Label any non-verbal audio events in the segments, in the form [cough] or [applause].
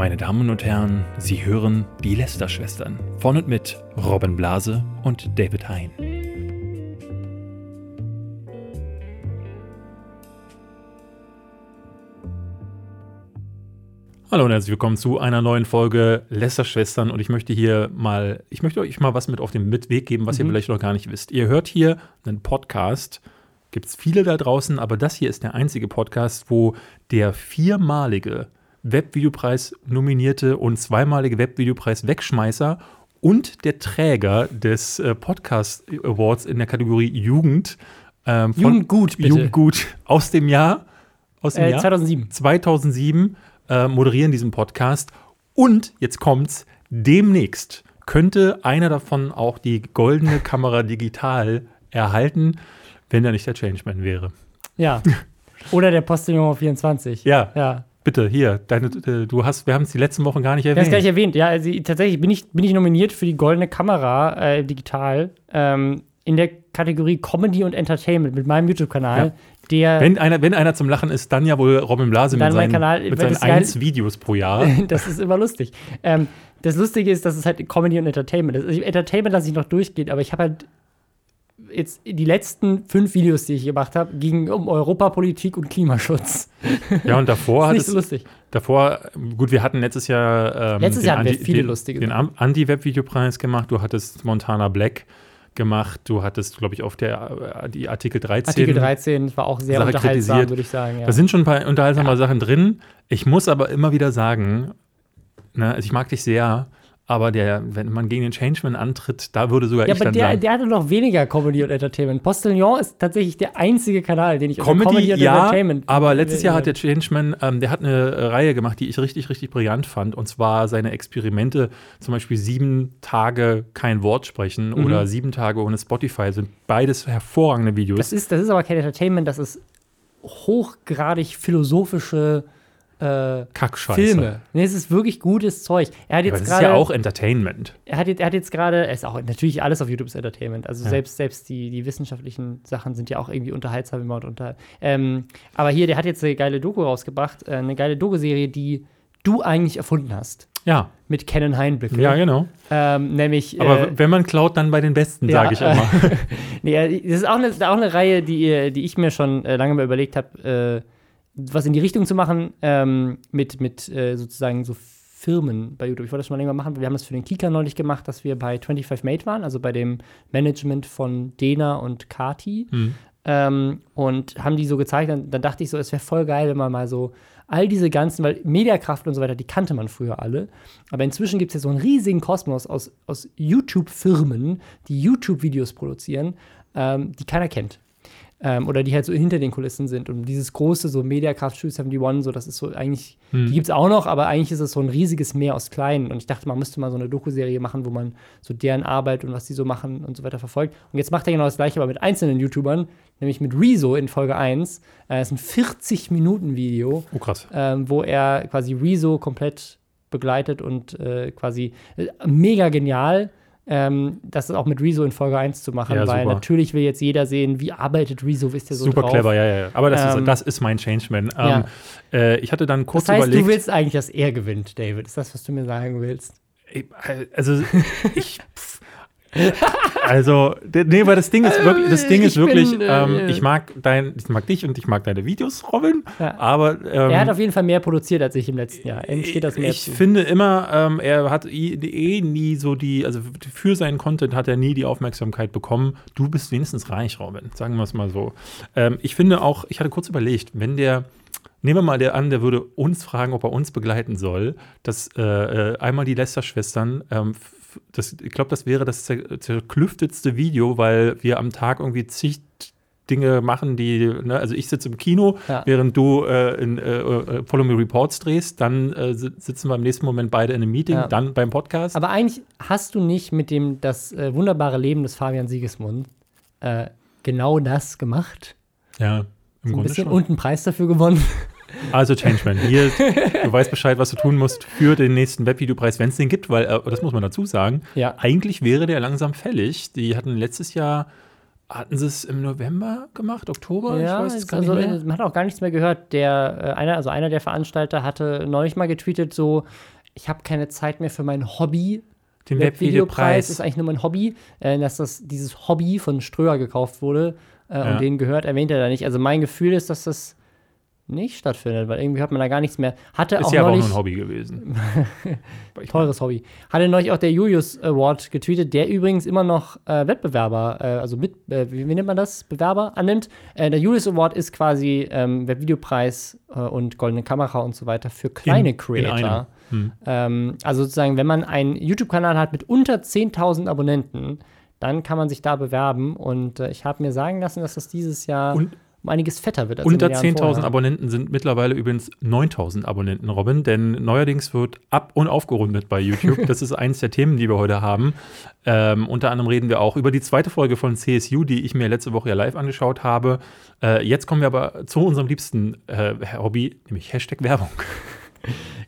Meine Damen und Herren, Sie hören die Lester-Schwestern von und mit Robin Blase und David Hein. Hallo und herzlich willkommen zu einer neuen Folge Lester-Schwestern und ich möchte hier mal, ich möchte euch mal was mit auf den Weg geben, was ihr vielleicht noch gar nicht wisst. Ihr hört hier einen Podcast, gibt es viele da draußen, aber das hier ist der einzige Podcast, wo der viermalige Webvideopreis nominierte und zweimalige Webvideopreis Wegschmeißer und der Träger des äh, Podcast Awards in der Kategorie Jugend ähm, Jugendgut, bitte. Jugendgut aus dem Jahr aus dem Äh, Jahr 2007. 2007 äh, moderieren diesen Podcast und jetzt kommt's demnächst könnte einer davon auch die goldene Kamera [laughs] digital erhalten, wenn er nicht der Changeman wäre. Ja. [laughs] Oder der Postillon 24. Ja. Ja. Bitte, hier, deine, äh, du hast, wir haben es die letzten Wochen gar nicht Ich habe erwähnt. es gar nicht erwähnt. Ja, also tatsächlich bin ich, bin ich nominiert für die goldene Kamera äh, digital ähm, in der Kategorie Comedy und Entertainment mit meinem YouTube-Kanal. Ja. Der, Wenn einer, wenn einer zum Lachen ist, dann ja wohl Robin Blase mit seinen, Kanal, mit seinen geil- 1 Videos pro Jahr. [laughs] das ist immer lustig. Ähm, das Lustige ist, dass es halt Comedy und Entertainment ist. Also Entertainment lasse ich noch durchgehen, aber ich habe halt jetzt die letzten fünf Videos, die ich gemacht habe, gingen um Europapolitik und Klimaschutz. ja, und davor [laughs] hat nicht es, so lustig. davor, gut, wir hatten letztes Jahr ähm, Letztes den Jahr hatten wir viele den, lustige den Anti-Web-Videopreis gemacht, du hattest Montana Black gemacht, du hattest, glaube ich, auf der äh, die Artikel 13. Artikel 13 war auch sehr Sache unterhaltsam, würde ich sagen. Ja. Da sind schon ein paar unterhaltsame Ja. Sachen drin. Ich muss aber immer wieder sagen, ne, also ich mag dich sehr, aber der, wenn man gegen den Changeman antritt, da würde sogar ja, ich aber dann der, sagen, der hatte noch weniger Comedy und Entertainment. Postillon ist tatsächlich der einzige Kanal, den ich unter Comedy, und ja, Entertainment. aber letztes Jahr hat der Changeman, ähm, der hat eine äh, Reihe gemacht, die ich richtig, richtig brillant fand. Und zwar seine Experimente, zum Beispiel sieben Tage kein Wort sprechen Mhm. oder sieben Tage ohne Spotify, sind beides hervorragende Videos. Das ist, das ist aber kein Entertainment, das ist hochgradig philosophische äh, Kackscheiße. Filme. Nee, es ist wirklich gutes Zeug. Er hat Aber jetzt das ist ja auch Entertainment. er hat jetzt, er hat jetzt gerade, er ist auch natürlich alles auf YouTube ist Entertainment. Also Ja. selbst, selbst die, die wissenschaftlichen Sachen sind ja auch irgendwie unterhaltsam immer und unter. Ähm, aber hier, der hat jetzt eine geile Doku rausgebracht, äh, eine geile Doku-Serie, die du eigentlich erfunden hast. Ja, Mit Kennen Heinbückel. ja, genau. Ähm, nämlich. Aber äh, wenn man klaut, dann bei den Besten, ja, sage ich immer. [laughs] nee, äh, das ist auch eine, auch eine Reihe, die, äh, die ich mir schon äh, lange mal überlegt habe, was in die Richtung zu machen, ähm, mit, mit äh, sozusagen so Firmen bei YouTube. Ich wollte das schon mal länger machen. Wir haben das für den Kika neulich gemacht, dass wir bei 25 Mate waren, also bei dem Management von Dena und Kati. Hm. Ähm, und haben die so gezeigt. Dann, dann dachte ich so, es wäre voll geil, wenn man mal so all diese ganzen, weil Mediakraft und so weiter, die kannte man früher alle. Aber inzwischen gibt es ja so einen riesigen Kosmos aus, aus YouTube-Firmen, die YouTube-Videos produzieren, ähm, die keiner kennt. Ähm, oder die halt so hinter den Kulissen sind. Und dieses große, so Mediakraft Studio 71, so, das ist so eigentlich, die gibt es auch noch, aber eigentlich ist es so ein riesiges Meer aus Kleinen. Und ich dachte, man müsste mal so eine Doku-Serie machen, wo man so deren Arbeit und was die so machen und so weiter verfolgt. Und jetzt macht er genau das gleiche, aber mit einzelnen YouTubern, nämlich mit Rezo in Folge 1. Äh, das ist ein 40-Minuten-Video, Oh, krass. ähm, wo er quasi Rezo komplett begleitet und äh, quasi äh, mega genial. Ähm, das ist auch mit Rezo in Folge 1 zu machen, Ja, weil super. natürlich will jetzt jeder sehen, wie arbeitet Rezo, ist der so Super drauf. clever, ja, ja. Aber das, Ähm, ist, das ist mein Changeman. Ähm, ja. äh, ich hatte dann kurz Das heißt, überlegt. du willst eigentlich, dass er gewinnt, David. Ist das, was du mir sagen willst? Also, ich. [laughs] Also, nee, weil das Ding ist wirklich, das Ding ist Ich bin, wirklich, äh, ähm, ich mag dein, ich mag dich und ich mag deine Videos, Robin, Ja. aber ähm, er hat auf jeden Fall mehr produziert als ich im letzten Jahr. Ihm steht das mehr ich zu. finde immer, ähm, er hat eh nie so die, also für seinen Content hat er nie die Aufmerksamkeit bekommen. Du bist wenigstens reich, Robin, sagen wir es mal so. Ähm, ich finde auch, ich hatte kurz überlegt, wenn der, nehmen wir mal der an, der würde uns fragen, ob er uns begleiten soll, dass äh, äh, einmal die Lester-Schwestern, ähm, das, ich glaube, das wäre das zer zerklüftetste Video, weil wir am Tag irgendwie zig Dinge machen, die, ne, also ich sitze im Kino, Ja. während du äh, in äh, äh, Follow Me Reports drehst, dann äh, si- sitzen wir im nächsten Moment beide in einem Meeting, Ja. dann beim Podcast. Aber eigentlich hast du nicht mit dem das äh, wunderbare Leben des Fabian Siegesmund genau das gemacht. ja, im So ein Grunde bisschen schon. und einen Preis dafür gewonnen. Also Changeman, hier, du weißt Bescheid, was du tun musst für den nächsten Webvideopreis, wenn es den gibt, weil, äh, das muss man dazu sagen, Ja. eigentlich wäre der langsam fällig. Die hatten letztes Jahr hatten sie es im November gemacht, Oktober? Ja, ich weiß es gar also, nicht mehr. man hat auch gar nichts mehr gehört. Der, äh, einer, also einer der Veranstalter hatte neulich mal getweetet, so, ich habe keine Zeit mehr für mein Hobby. Den Webvideopreis Webvideopreis. ist eigentlich nur mein Hobby, äh, dass das, dieses Hobby von Ströer gekauft wurde äh, Ja. und den gehört, erwähnt er da nicht. Also mein Gefühl ist, dass das nicht stattfindet, weil irgendwie hört man da gar nichts mehr. Hatte Ist auch ja aber auch neulich, nur ein Hobby gewesen. [laughs] teures Hobby. Hatte neulich auch der Julius Award getweetet, der übrigens immer noch äh, Wettbewerber, äh, also mit, äh, wie, nennt man das, Bewerber annimmt. Äh, der Julius Award ist quasi ähm, Webvideopreis äh, und goldene Kamera und so weiter für kleine In- in Creator. einem. Hm. Ähm, also sozusagen, wenn man einen YouTube-Kanal hat mit unter 10.000 Abonnenten, dann kann man sich da bewerben. Und äh, ich habe mir sagen lassen, dass das dieses Jahr Und- um einiges fetter wird. als Unter den Jahren 10.000 vorher. Abonnenten sind mittlerweile übrigens 9.000 Abonnenten, Robin, denn neuerdings wird ab- und aufgerundet bei YouTube. [laughs] Das ist eines der Themen, die wir heute haben. Ähm, unter anderem reden wir auch über die zweite Folge von CSU, die ich mir letzte Woche ja live angeschaut habe. Äh, jetzt kommen wir aber zu unserem liebsten äh, Hobby, nämlich Hashtag Werbung.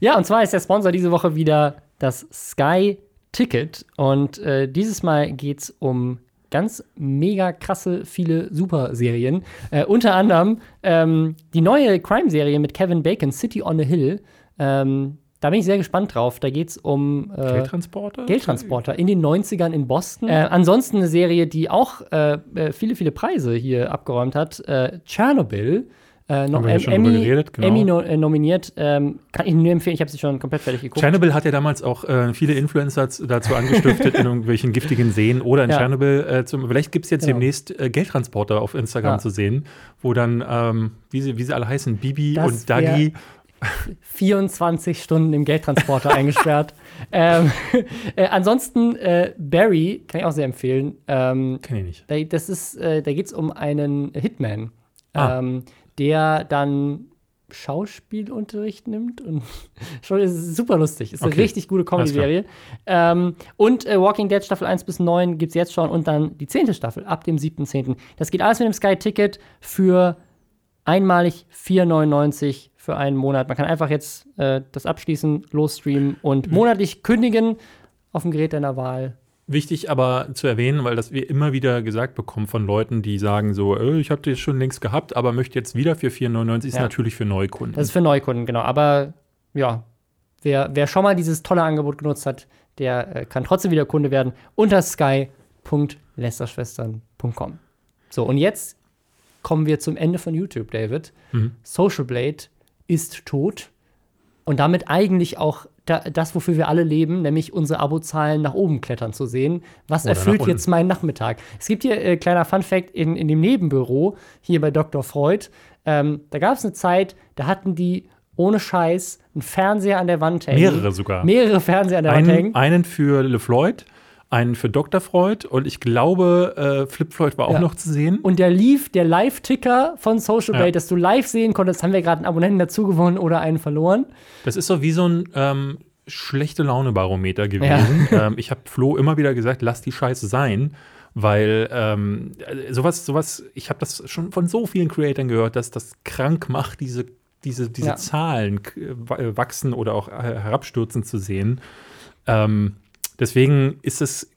Ja, und zwar ist der Sponsor diese Woche wieder das Sky Ticket. Und äh, dieses Mal geht es um ganz mega krasse, viele Superserien. Äh, unter anderem ähm, die neue Crime-Serie mit Kevin Bacon, City on a Hill. Ähm, da bin ich sehr gespannt drauf. Da geht es um äh, Geldtransporter? Geldtransporter in den 90ern in Boston. Äh, ansonsten eine Serie, die auch äh, äh, viele, viele Preise hier abgeräumt hat. Äh, Tschernobyl. Äh, wir ja Emmy, geredet, genau. Emmy no, äh, nominiert. Ähm, kann ich nur empfehlen, ich habe sie schon komplett fertig geguckt. Tschernobyl hat ja damals auch äh, viele Influencer dazu angestiftet, [laughs] in irgendwelchen giftigen Seen oder in Ja. Tschernobyl. Äh, zum, vielleicht gibt es jetzt Genau. demnächst äh, Geldtransporter auf Instagram Ja. zu sehen, wo dann, ähm, wie, sie, wie sie alle heißen, Bibi Das und Dagi. 24 Stunden im Geldtransporter [laughs] eingesperrt. Ähm, [laughs] äh, ansonsten äh, Barry, kann ich auch sehr empfehlen. Ähm, Kenn ich nicht. da, das ist, äh, da geht es um einen Hitman, Ah. ähm, der dann Schauspielunterricht nimmt und [laughs] schon ist es super lustig. Ist eine Okay. richtig gute. Comedy-Serie. Ähm, und äh, Walking Dead Staffel 1 bis 9 gibt es jetzt schon und dann die 10. Staffel ab dem 7.10. Das geht alles mit dem Sky-Ticket für einmalig 4,99 für einen Monat. Man kann einfach jetzt äh, das abschließen, losstreamen und [clears throat] monatlich kündigen auf dem Gerät deiner Wahl. Wichtig aber zu erwähnen, weil das wir immer wieder gesagt bekommen von Leuten, die sagen so, äh, ich habe das schon längst gehabt, aber möchte jetzt wieder für 4,99, ist Ja. natürlich für Neukunden. Das ist für Neukunden, genau. Aber ja, wer, wer schon mal dieses tolle Angebot genutzt hat, der äh, kann trotzdem wieder Kunde werden unter sky.lästerschwestern.com. So, und jetzt kommen wir zum Ende von YouTube, David. Mhm. Social Blade ist tot und damit eigentlich auch da, das, wofür wir alle leben, nämlich unsere Abozahlen nach oben klettern zu sehen. Was Oder erfüllt jetzt meinen Nachmittag? Es gibt hier äh, kleiner Fun-Fact in, in dem Nebenbüro hier bei Dr. Freud. Ähm, da gab es eine Zeit, da hatten die ohne Scheiß einen Fernseher an der Wand hängen. Mehrere sogar. Mehrere Fernseher an der Wand einen, hängen. einen für LeFloid, einen für Dr. Freud und ich glaube, äh, Flip Floyd war auch Ja. noch zu sehen. Und der lief, der Live-Ticker von Social Ja. Blade, dass du live sehen konntest, haben wir gerade einen Abonnenten dazu gewonnen oder einen verloren. Das ist so wie so ein ähm, schlechte Laune-Barometer gewesen. ähm, ich habe Flo immer wieder gesagt, lass die Scheiße sein, weil ähm, äh, sowas, sowas, ich habe das schon von so vielen Creatoren gehört, dass das krank macht, diese, diese, diese Ja. Zahlen äh, wachsen oder auch äh, herabstürzen zu sehen. Ähm, deswegen ist es,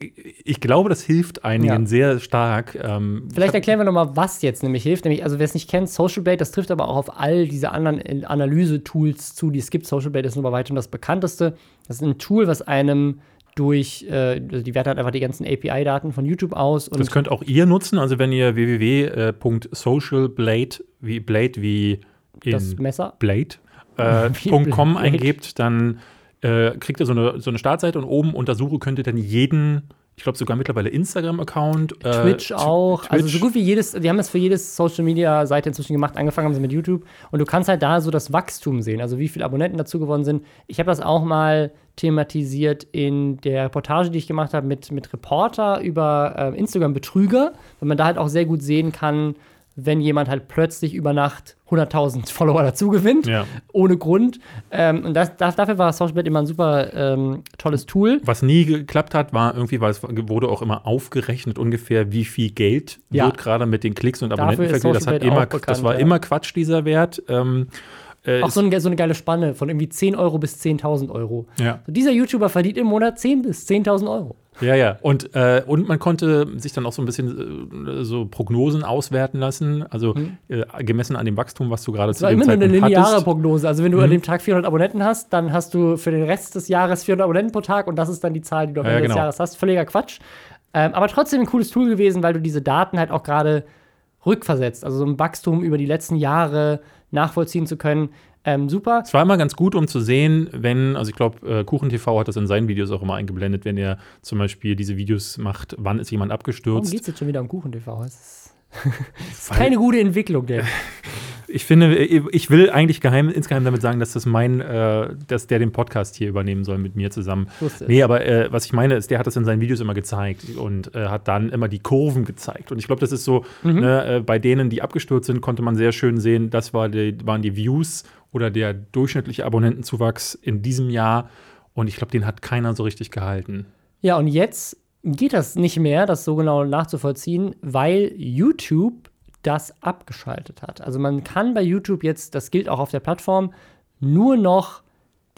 ich glaube, das hilft einigen Ja. sehr stark. Ähm, Vielleicht erklären wir nochmal, was jetzt nämlich hilft. Nämlich, also wer es nicht kennt, Social Blade, das trifft aber auch auf all diese anderen äh, Analyse-Tools zu, die es gibt. Social Blade ist nur bei weitem das bekannteste. Das ist ein Tool, was einem durch, äh, also die wertet halt einfach die ganzen API-Daten von YouTube aus. Und Das könnt auch ihr nutzen, also wenn ihr www.socialblade, wie Blade wie das Messer. Blade, äh, [laughs] Wie .com Blade. eingebt, dann äh, kriegt ihr so eine, so eine Startseite und oben unter Suche könnt ihr dann jeden, ich glaube sogar mittlerweile Instagram-Account. äh, Twitch Tw- auch. Also so Twitch. gut wie jedes, die haben das für jedes Social Media Seite inzwischen gemacht. Angefangen haben sie mit YouTube. Und du kannst halt da so das Wachstum sehen, also wie viele Abonnenten dazu gewonnen sind. Ich habe das auch mal thematisiert in der Reportage, die ich gemacht habe mit, mit Reporter über äh, Instagram-Betrüger, weil man da halt auch sehr gut sehen kann, wenn jemand halt plötzlich über Nacht 100.000 [laughs] Follower dazu gewinnt, Ja. ohne Grund. Ähm, und das, das, dafür war Socialbet immer ein super ähm, tolles Tool. Was nie geklappt hat, war irgendwie, weil es wurde auch immer aufgerechnet ungefähr, wie viel Geld Ja. wird gerade mit den Klicks und Abonnenten vergeben. Das, hat Social Blade immer, auch bekannt, das war ja. immer Quatsch, dieser Wert. Ähm, äh, Auch so, ein, so eine geile Spanne von irgendwie 10 Euro bis 10.000 Euro. ja. So, dieser YouTuber verdient im Monat 10 bis 10.000 Euro. Ja, ja. Und, äh, und man konnte sich dann auch so ein bisschen äh, so Prognosen auswerten lassen, also äh, gemessen an dem Wachstum, was du gerade zu dem immer nur eine Zeitpunkt lineare hattest. Prognose. Also wenn du an dem Tag 400 Abonnenten hast, dann hast du für den Rest des Jahres 400 Abonnenten pro Tag und das ist dann die Zahl, die du am Ja, Ende des genau. Jahres hast. Völliger Quatsch. Ähm, aber trotzdem ein cooles Tool gewesen, weil du diese Daten halt auch gerade rückversetzt. Also so ein Wachstum über die letzten Jahre nachvollziehen zu können. Ähm, super. Es war immer ganz gut, um zu sehen, wenn, also ich glaube, äh, KuchenTV hat das in seinen Videos auch immer eingeblendet, wenn er zum Beispiel diese Videos macht, wann ist jemand Warum abgestürzt. geht es jetzt schon wieder um Kuchen-TV? Das ist, [laughs] das ist keine gute Entwicklung, der. [laughs] Ich finde, ich will eigentlich geheim, insgeheim damit sagen, dass das mein, äh, dass der den Podcast hier übernehmen soll mit mir zusammen. wusste. Nee, aber äh, was ich meine, ist, der hat das in seinen Videos immer gezeigt und äh, hat dann immer die Kurven gezeigt. Und ich glaube, das ist so, Mhm. ne, äh, bei denen, die abgestürzt sind, konnte man sehr schön sehen, das war die, waren die Views oder der durchschnittliche Abonnentenzuwachs in diesem Jahr. Und ich glaube, den hat keiner so richtig gehalten. Ja, und jetzt geht das nicht mehr, das so genau nachzuvollziehen, weil YouTube das abgeschaltet hat. Also man kann bei YouTube jetzt, das gilt auch auf der Plattform, nur noch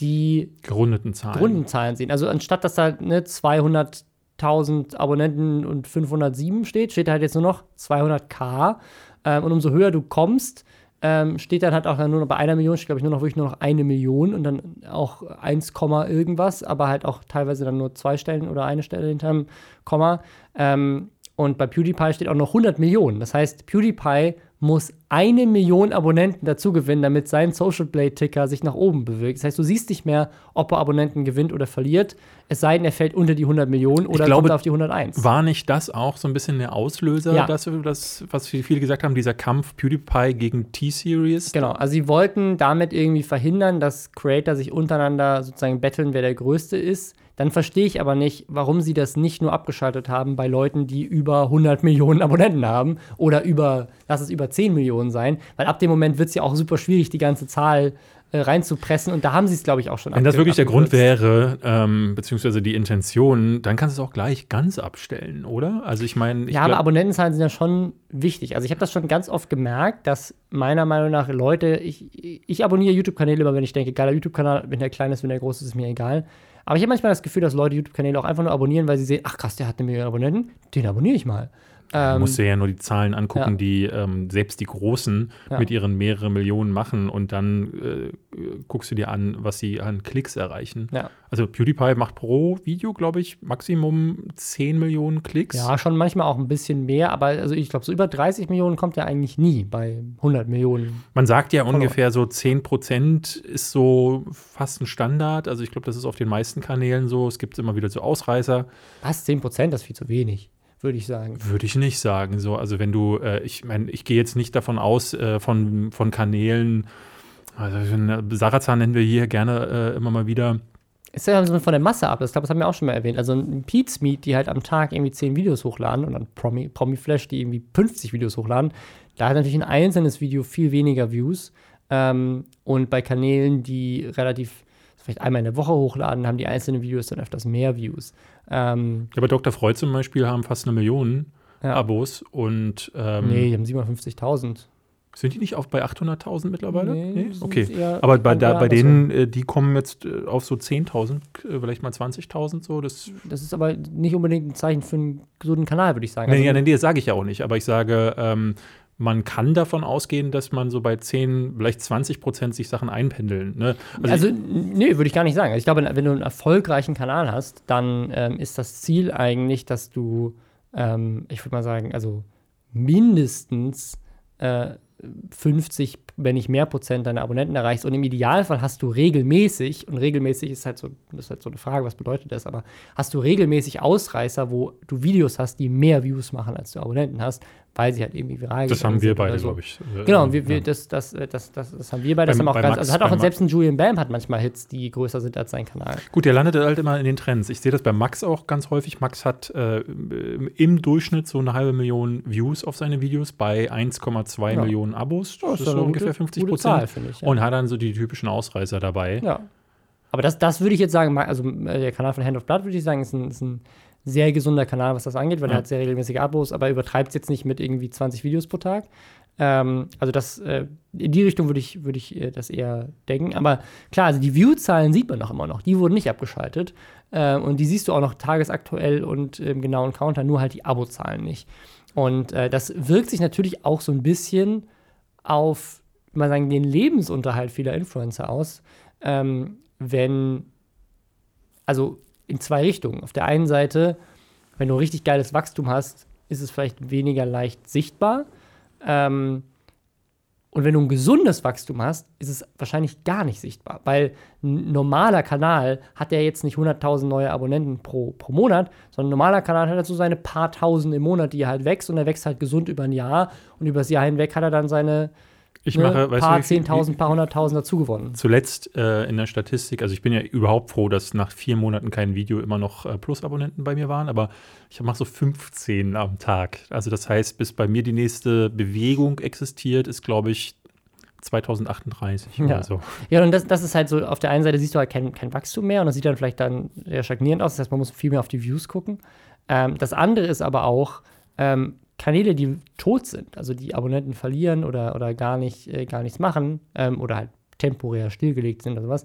die Gerundeten Zahlen. Rundenzahlen sehen. Also anstatt dass da ne, 200.000 Abonnenten und 507 steht, steht da halt jetzt nur noch 200k. Ähm, und umso höher du kommst, ähm, steht dann halt auch dann nur noch bei einer Million, steht glaube ich nur noch wirklich nur noch eine Million und dann auch 1, Komma irgendwas, aber halt auch teilweise dann nur zwei Stellen oder eine Stelle hinterm Komma. Ähm, und bei PewDiePie steht auch noch 100 Millionen. Das heißt, PewDiePie muss eine Million Abonnenten dazu gewinnen, damit sein Social Blade Ticker sich nach oben bewegt. Das heißt, du siehst nicht mehr, ob er Abonnenten gewinnt oder verliert. Es sei denn, er fällt unter die 100 Millionen oder glaube, kommt auf die 101. War nicht das auch so ein bisschen der Auslöser, Ja. dass das, was viele gesagt haben, dieser Kampf PewDiePie gegen T-Series? Genau, also sie wollten damit irgendwie verhindern, dass Creator sich untereinander sozusagen betteln, wer der Größte ist. Dann verstehe ich aber nicht, warum sie das nicht nur abgeschaltet haben bei Leuten, die über 100 Millionen [laughs] Abonnenten haben oder über, lass es über 10 Millionen sein, weil ab dem Moment wird es ja auch super schwierig, die ganze Zahl äh, reinzupressen und da haben sie es, glaube ich, auch schon Wenn das wirklich der Grund wäre, ähm, beziehungsweise die Intention, dann kannst du es auch gleich ganz abstellen, oder? Also ich meine, Ja, aber Abonnentenzahlen sind ja schon wichtig. Also ich habe das schon ganz oft gemerkt, dass meiner Meinung nach Leute, ich, ich abonniere YouTube-Kanäle immer, wenn ich denke, geiler YouTube-Kanal, wenn der klein ist, wenn der groß ist, ist mir egal. Aber ich habe manchmal das Gefühl, dass Leute YouTube-Kanäle auch einfach nur abonnieren, weil sie sehen, ach krass, der hat eine Million Abonnenten, den abonniere ich mal. Du musst dir ja nur die Zahlen angucken, ja. die ähm, selbst die Großen Ja. mit ihren mehreren Millionen machen und dann äh, guckst du dir an, was sie an Klicks erreichen. Ja. Also PewDiePie macht pro Video, glaube ich, Maximum 10 Millionen Klicks. Ja, schon manchmal auch ein bisschen mehr, aber also ich glaube, so über 30 Millionen kommt er eigentlich nie bei 100 Millionen. Man sagt ja ungefähr so 10% ist so fast ein Standard. Also ich glaube, das ist auf den meisten Kanälen so. Es gibt immer wieder so Ausreißer. Was, 10 Prozent, das ist viel zu wenig, würde ich sagen. Würde ich nicht sagen. So, also wenn du, äh, ich meine, ich gehe jetzt nicht davon aus, äh, von, von Kanälen, also Sarazan nennen wir hier gerne äh, immer mal wieder. Ist ja so von der Masse ab, das, glaube, das haben wir auch schon mal erwähnt. Also ein Pete's Meet, die halt am Tag irgendwie 10 Videos hochladen und dann Promi, Promi Flash, die irgendwie 50 Videos hochladen, da hat natürlich ein einzelnes Video viel weniger Views. Ähm, und bei Kanälen, die relativ vielleicht einmal in der Woche hochladen, haben die einzelnen Videos dann öfters mehr Views. Ähm, Ja, bei Dr. Freud zum Beispiel haben fast eine Million Ja. Abos und ähm, nee, die haben 750.000. sind die nicht auch bei 800.000 mittlerweile? Nee, sind Okay. Aber bei, da, bei denen, äh, die kommen jetzt äh, auf so 10.000, äh, vielleicht mal 20.000 so. Das Das ist aber nicht unbedingt ein Zeichen für einen gesunden Kanal, würde ich sagen. Nee, Also- ja, nee, das sage ich ja auch nicht. Aber ich sage, ähm, man kann davon ausgehen, dass man so bei 10, vielleicht 20 Prozent sich Sachen einpendeln. Ne? Also, nee, würde ich gar nicht sagen. Also ich glaube, wenn du einen erfolgreichen Kanal hast, dann ähm, ist das Ziel eigentlich, dass du, ähm, ich würde mal sagen, also mindestens äh, 50, wenn nicht mehr Prozent deiner Abonnenten erreichst. Und im Idealfall hast du regelmäßig, und regelmäßig ist halt so, ist halt so eine Frage, was bedeutet das, aber hast du regelmäßig Ausreißer, wo du Videos hast, die mehr Views machen, als du Abonnenten hast, weil sie halt irgendwie viral das haben wir beide, so. glaube ich. äh, Genau, und wir, wir, ja. das, das, äh, das, das, das haben wir beide. Das Beim- haben auch bei ganz, Max- also hat auch bei selbst ein Julian Bam hat manchmal Hits, die größer sind als sein Kanal. Gut, der landet halt immer in den Trends. Ich sehe das bei Max auch ganz häufig. Max hat äh, im Durchschnitt so eine halbe Million Views auf seine Videos bei 1,2 Ja. Millionen Abos. Ja, Das ist so ungefähr gute- 50 gute Zahl, Prozent. ich. Ja. Und hat dann so die typischen Ausreißer dabei. ja. Aber das, das würde ich jetzt sagen, also äh, der Kanal von Hand of Blood würde ich sagen, ist ein, ist ein sehr gesunder Kanal, was das angeht, weil Ja. er hat sehr regelmäßige Abos, aber er übertreibt es jetzt nicht mit irgendwie 20 Videos pro Tag. Ähm, also das, äh, in die Richtung würde ich, würd ich äh, das eher denken. Aber klar, also die View-Zahlen sieht man doch immer noch. Die wurden nicht abgeschaltet. Äh, und die siehst du auch noch tagesaktuell und im genauen Counter, nur halt die Abo-Zahlen nicht. Und äh, das wirkt sich natürlich auch so ein bisschen auf, mal sagen, den Lebensunterhalt vieler Influencer aus, ähm, wenn, also in zwei Richtungen. Auf der einen Seite, wenn du richtig geiles Wachstum hast, ist es vielleicht weniger leicht sichtbar. Ähm, und wenn du ein gesundes Wachstum hast, ist es wahrscheinlich gar nicht sichtbar, weil ein normaler Kanal hat ja jetzt nicht 100.000 neue Abonnenten pro, pro Monat, sondern ein normaler Kanal hat halt so seine paar Tausend im Monat, die er halt wächst und er wächst halt gesund über ein Jahr und über das Jahr hinweg hat er dann seine Ich ne, mache, weißt paar 10.000, paar hunderttausend dazu gewonnen. Zuletzt äh, in der Statistik, also ich bin ja überhaupt froh, dass nach vier Monaten kein Video immer noch äh, Plus-Abonnenten bei mir waren, aber ich mache so 15 am Tag. Also das heißt, bis bei mir die nächste Bewegung existiert, ist, glaube ich, 2038 Ja. oder so. Ja, und das, das ist halt so, auf der einen Seite siehst du halt kein, kein Wachstum mehr und das sieht dann vielleicht dann sehr stagnierend aus. Das heißt, man muss viel mehr auf die Views gucken. Ähm, das andere ist aber auch ähm, Kanäle, die tot sind, also die Abonnenten verlieren oder, oder gar, nicht, äh, gar nichts machen ähm, oder halt temporär stillgelegt sind oder sowas.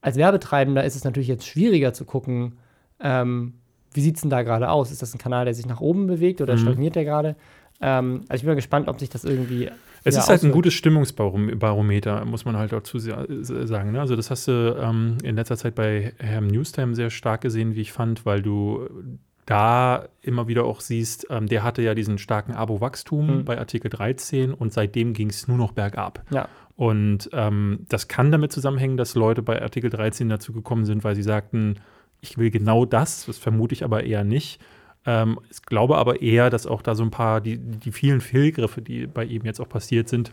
Als Werbetreibender ist es natürlich jetzt schwieriger zu gucken, ähm, wie sieht es denn da gerade aus? Ist das ein Kanal, der sich nach oben bewegt oder Mhm. stagniert der gerade? Ähm, also ich bin mal gespannt, ob sich das irgendwie. Es ist halt ein auswirkt. gutes Stimmungsbarometer, muss man halt dazu sa- sagen. Ne? Also das hast du ähm, in letzter Zeit bei Herrn Newstime sehr stark gesehen, wie ich fand, weil du da immer wieder auch siehst, ähm, der hatte ja diesen starken Abo-Wachstum Mhm. bei Artikel 13 und seitdem ging es nur noch bergab. Ja. Und ähm, das kann damit zusammenhängen, dass Leute bei Artikel 13 dazu gekommen sind, weil sie sagten, ich will genau das, das vermute ich aber eher nicht. Ähm, ich glaube aber eher, dass auch da so ein paar, die, die vielen Fehlgriffe, die bei ihm jetzt auch passiert sind,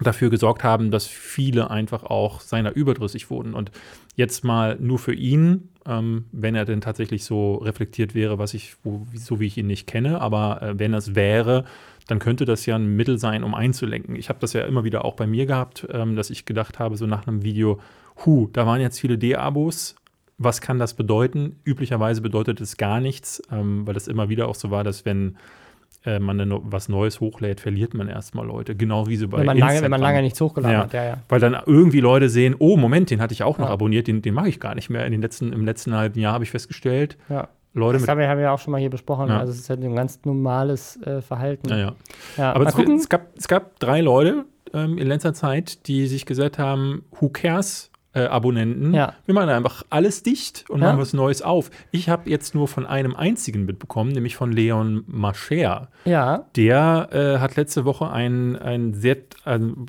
dafür gesorgt haben, dass viele einfach auch seiner überdrüssig wurden. Und jetzt mal nur für ihn, ähm, wenn er denn tatsächlich so reflektiert wäre, was ich, wo, so wie ich ihn nicht kenne, aber äh, wenn es wäre, dann könnte das ja ein Mittel sein, um einzulenken. Ich habe das ja immer wieder auch bei mir gehabt, ähm, dass ich gedacht habe, so nach einem Video, hu, da waren jetzt viele D-Abos. Was kann das bedeuten? Üblicherweise bedeutet es gar nichts, ähm, weil es immer wieder auch so war, dass wenn äh, man dann was Neues hochlädt, verliert man erstmal Leute. Genau wie so bei Wenn man, lange, wenn Instagram. man lange nichts hochgeladen Ja. hat, ja, ja. Weil dann irgendwie Leute sehen, oh, Moment, den hatte ich auch noch Ja. abonniert, den, den mache ich gar nicht mehr. In den letzten, Im letzten halben Jahr habe ich festgestellt, ja. Leute Das haben wir, haben wir auch schon mal hier besprochen. Ja. Also es ist halt ein ganz normales äh, Verhalten. Ja, ja. Ja, Aber es, es, gab, es gab drei Leute ähm, in letzter Zeit, die sich gesagt haben, who cares? Äh, Abonnenten. Ja. Wir machen einfach alles dicht und Ja. machen was Neues auf. Ich habe jetzt nur von einem einzigen mitbekommen, nämlich von Leon Mascher. Ja, Der äh, hat letzte Woche ein, ein, sehr, ein,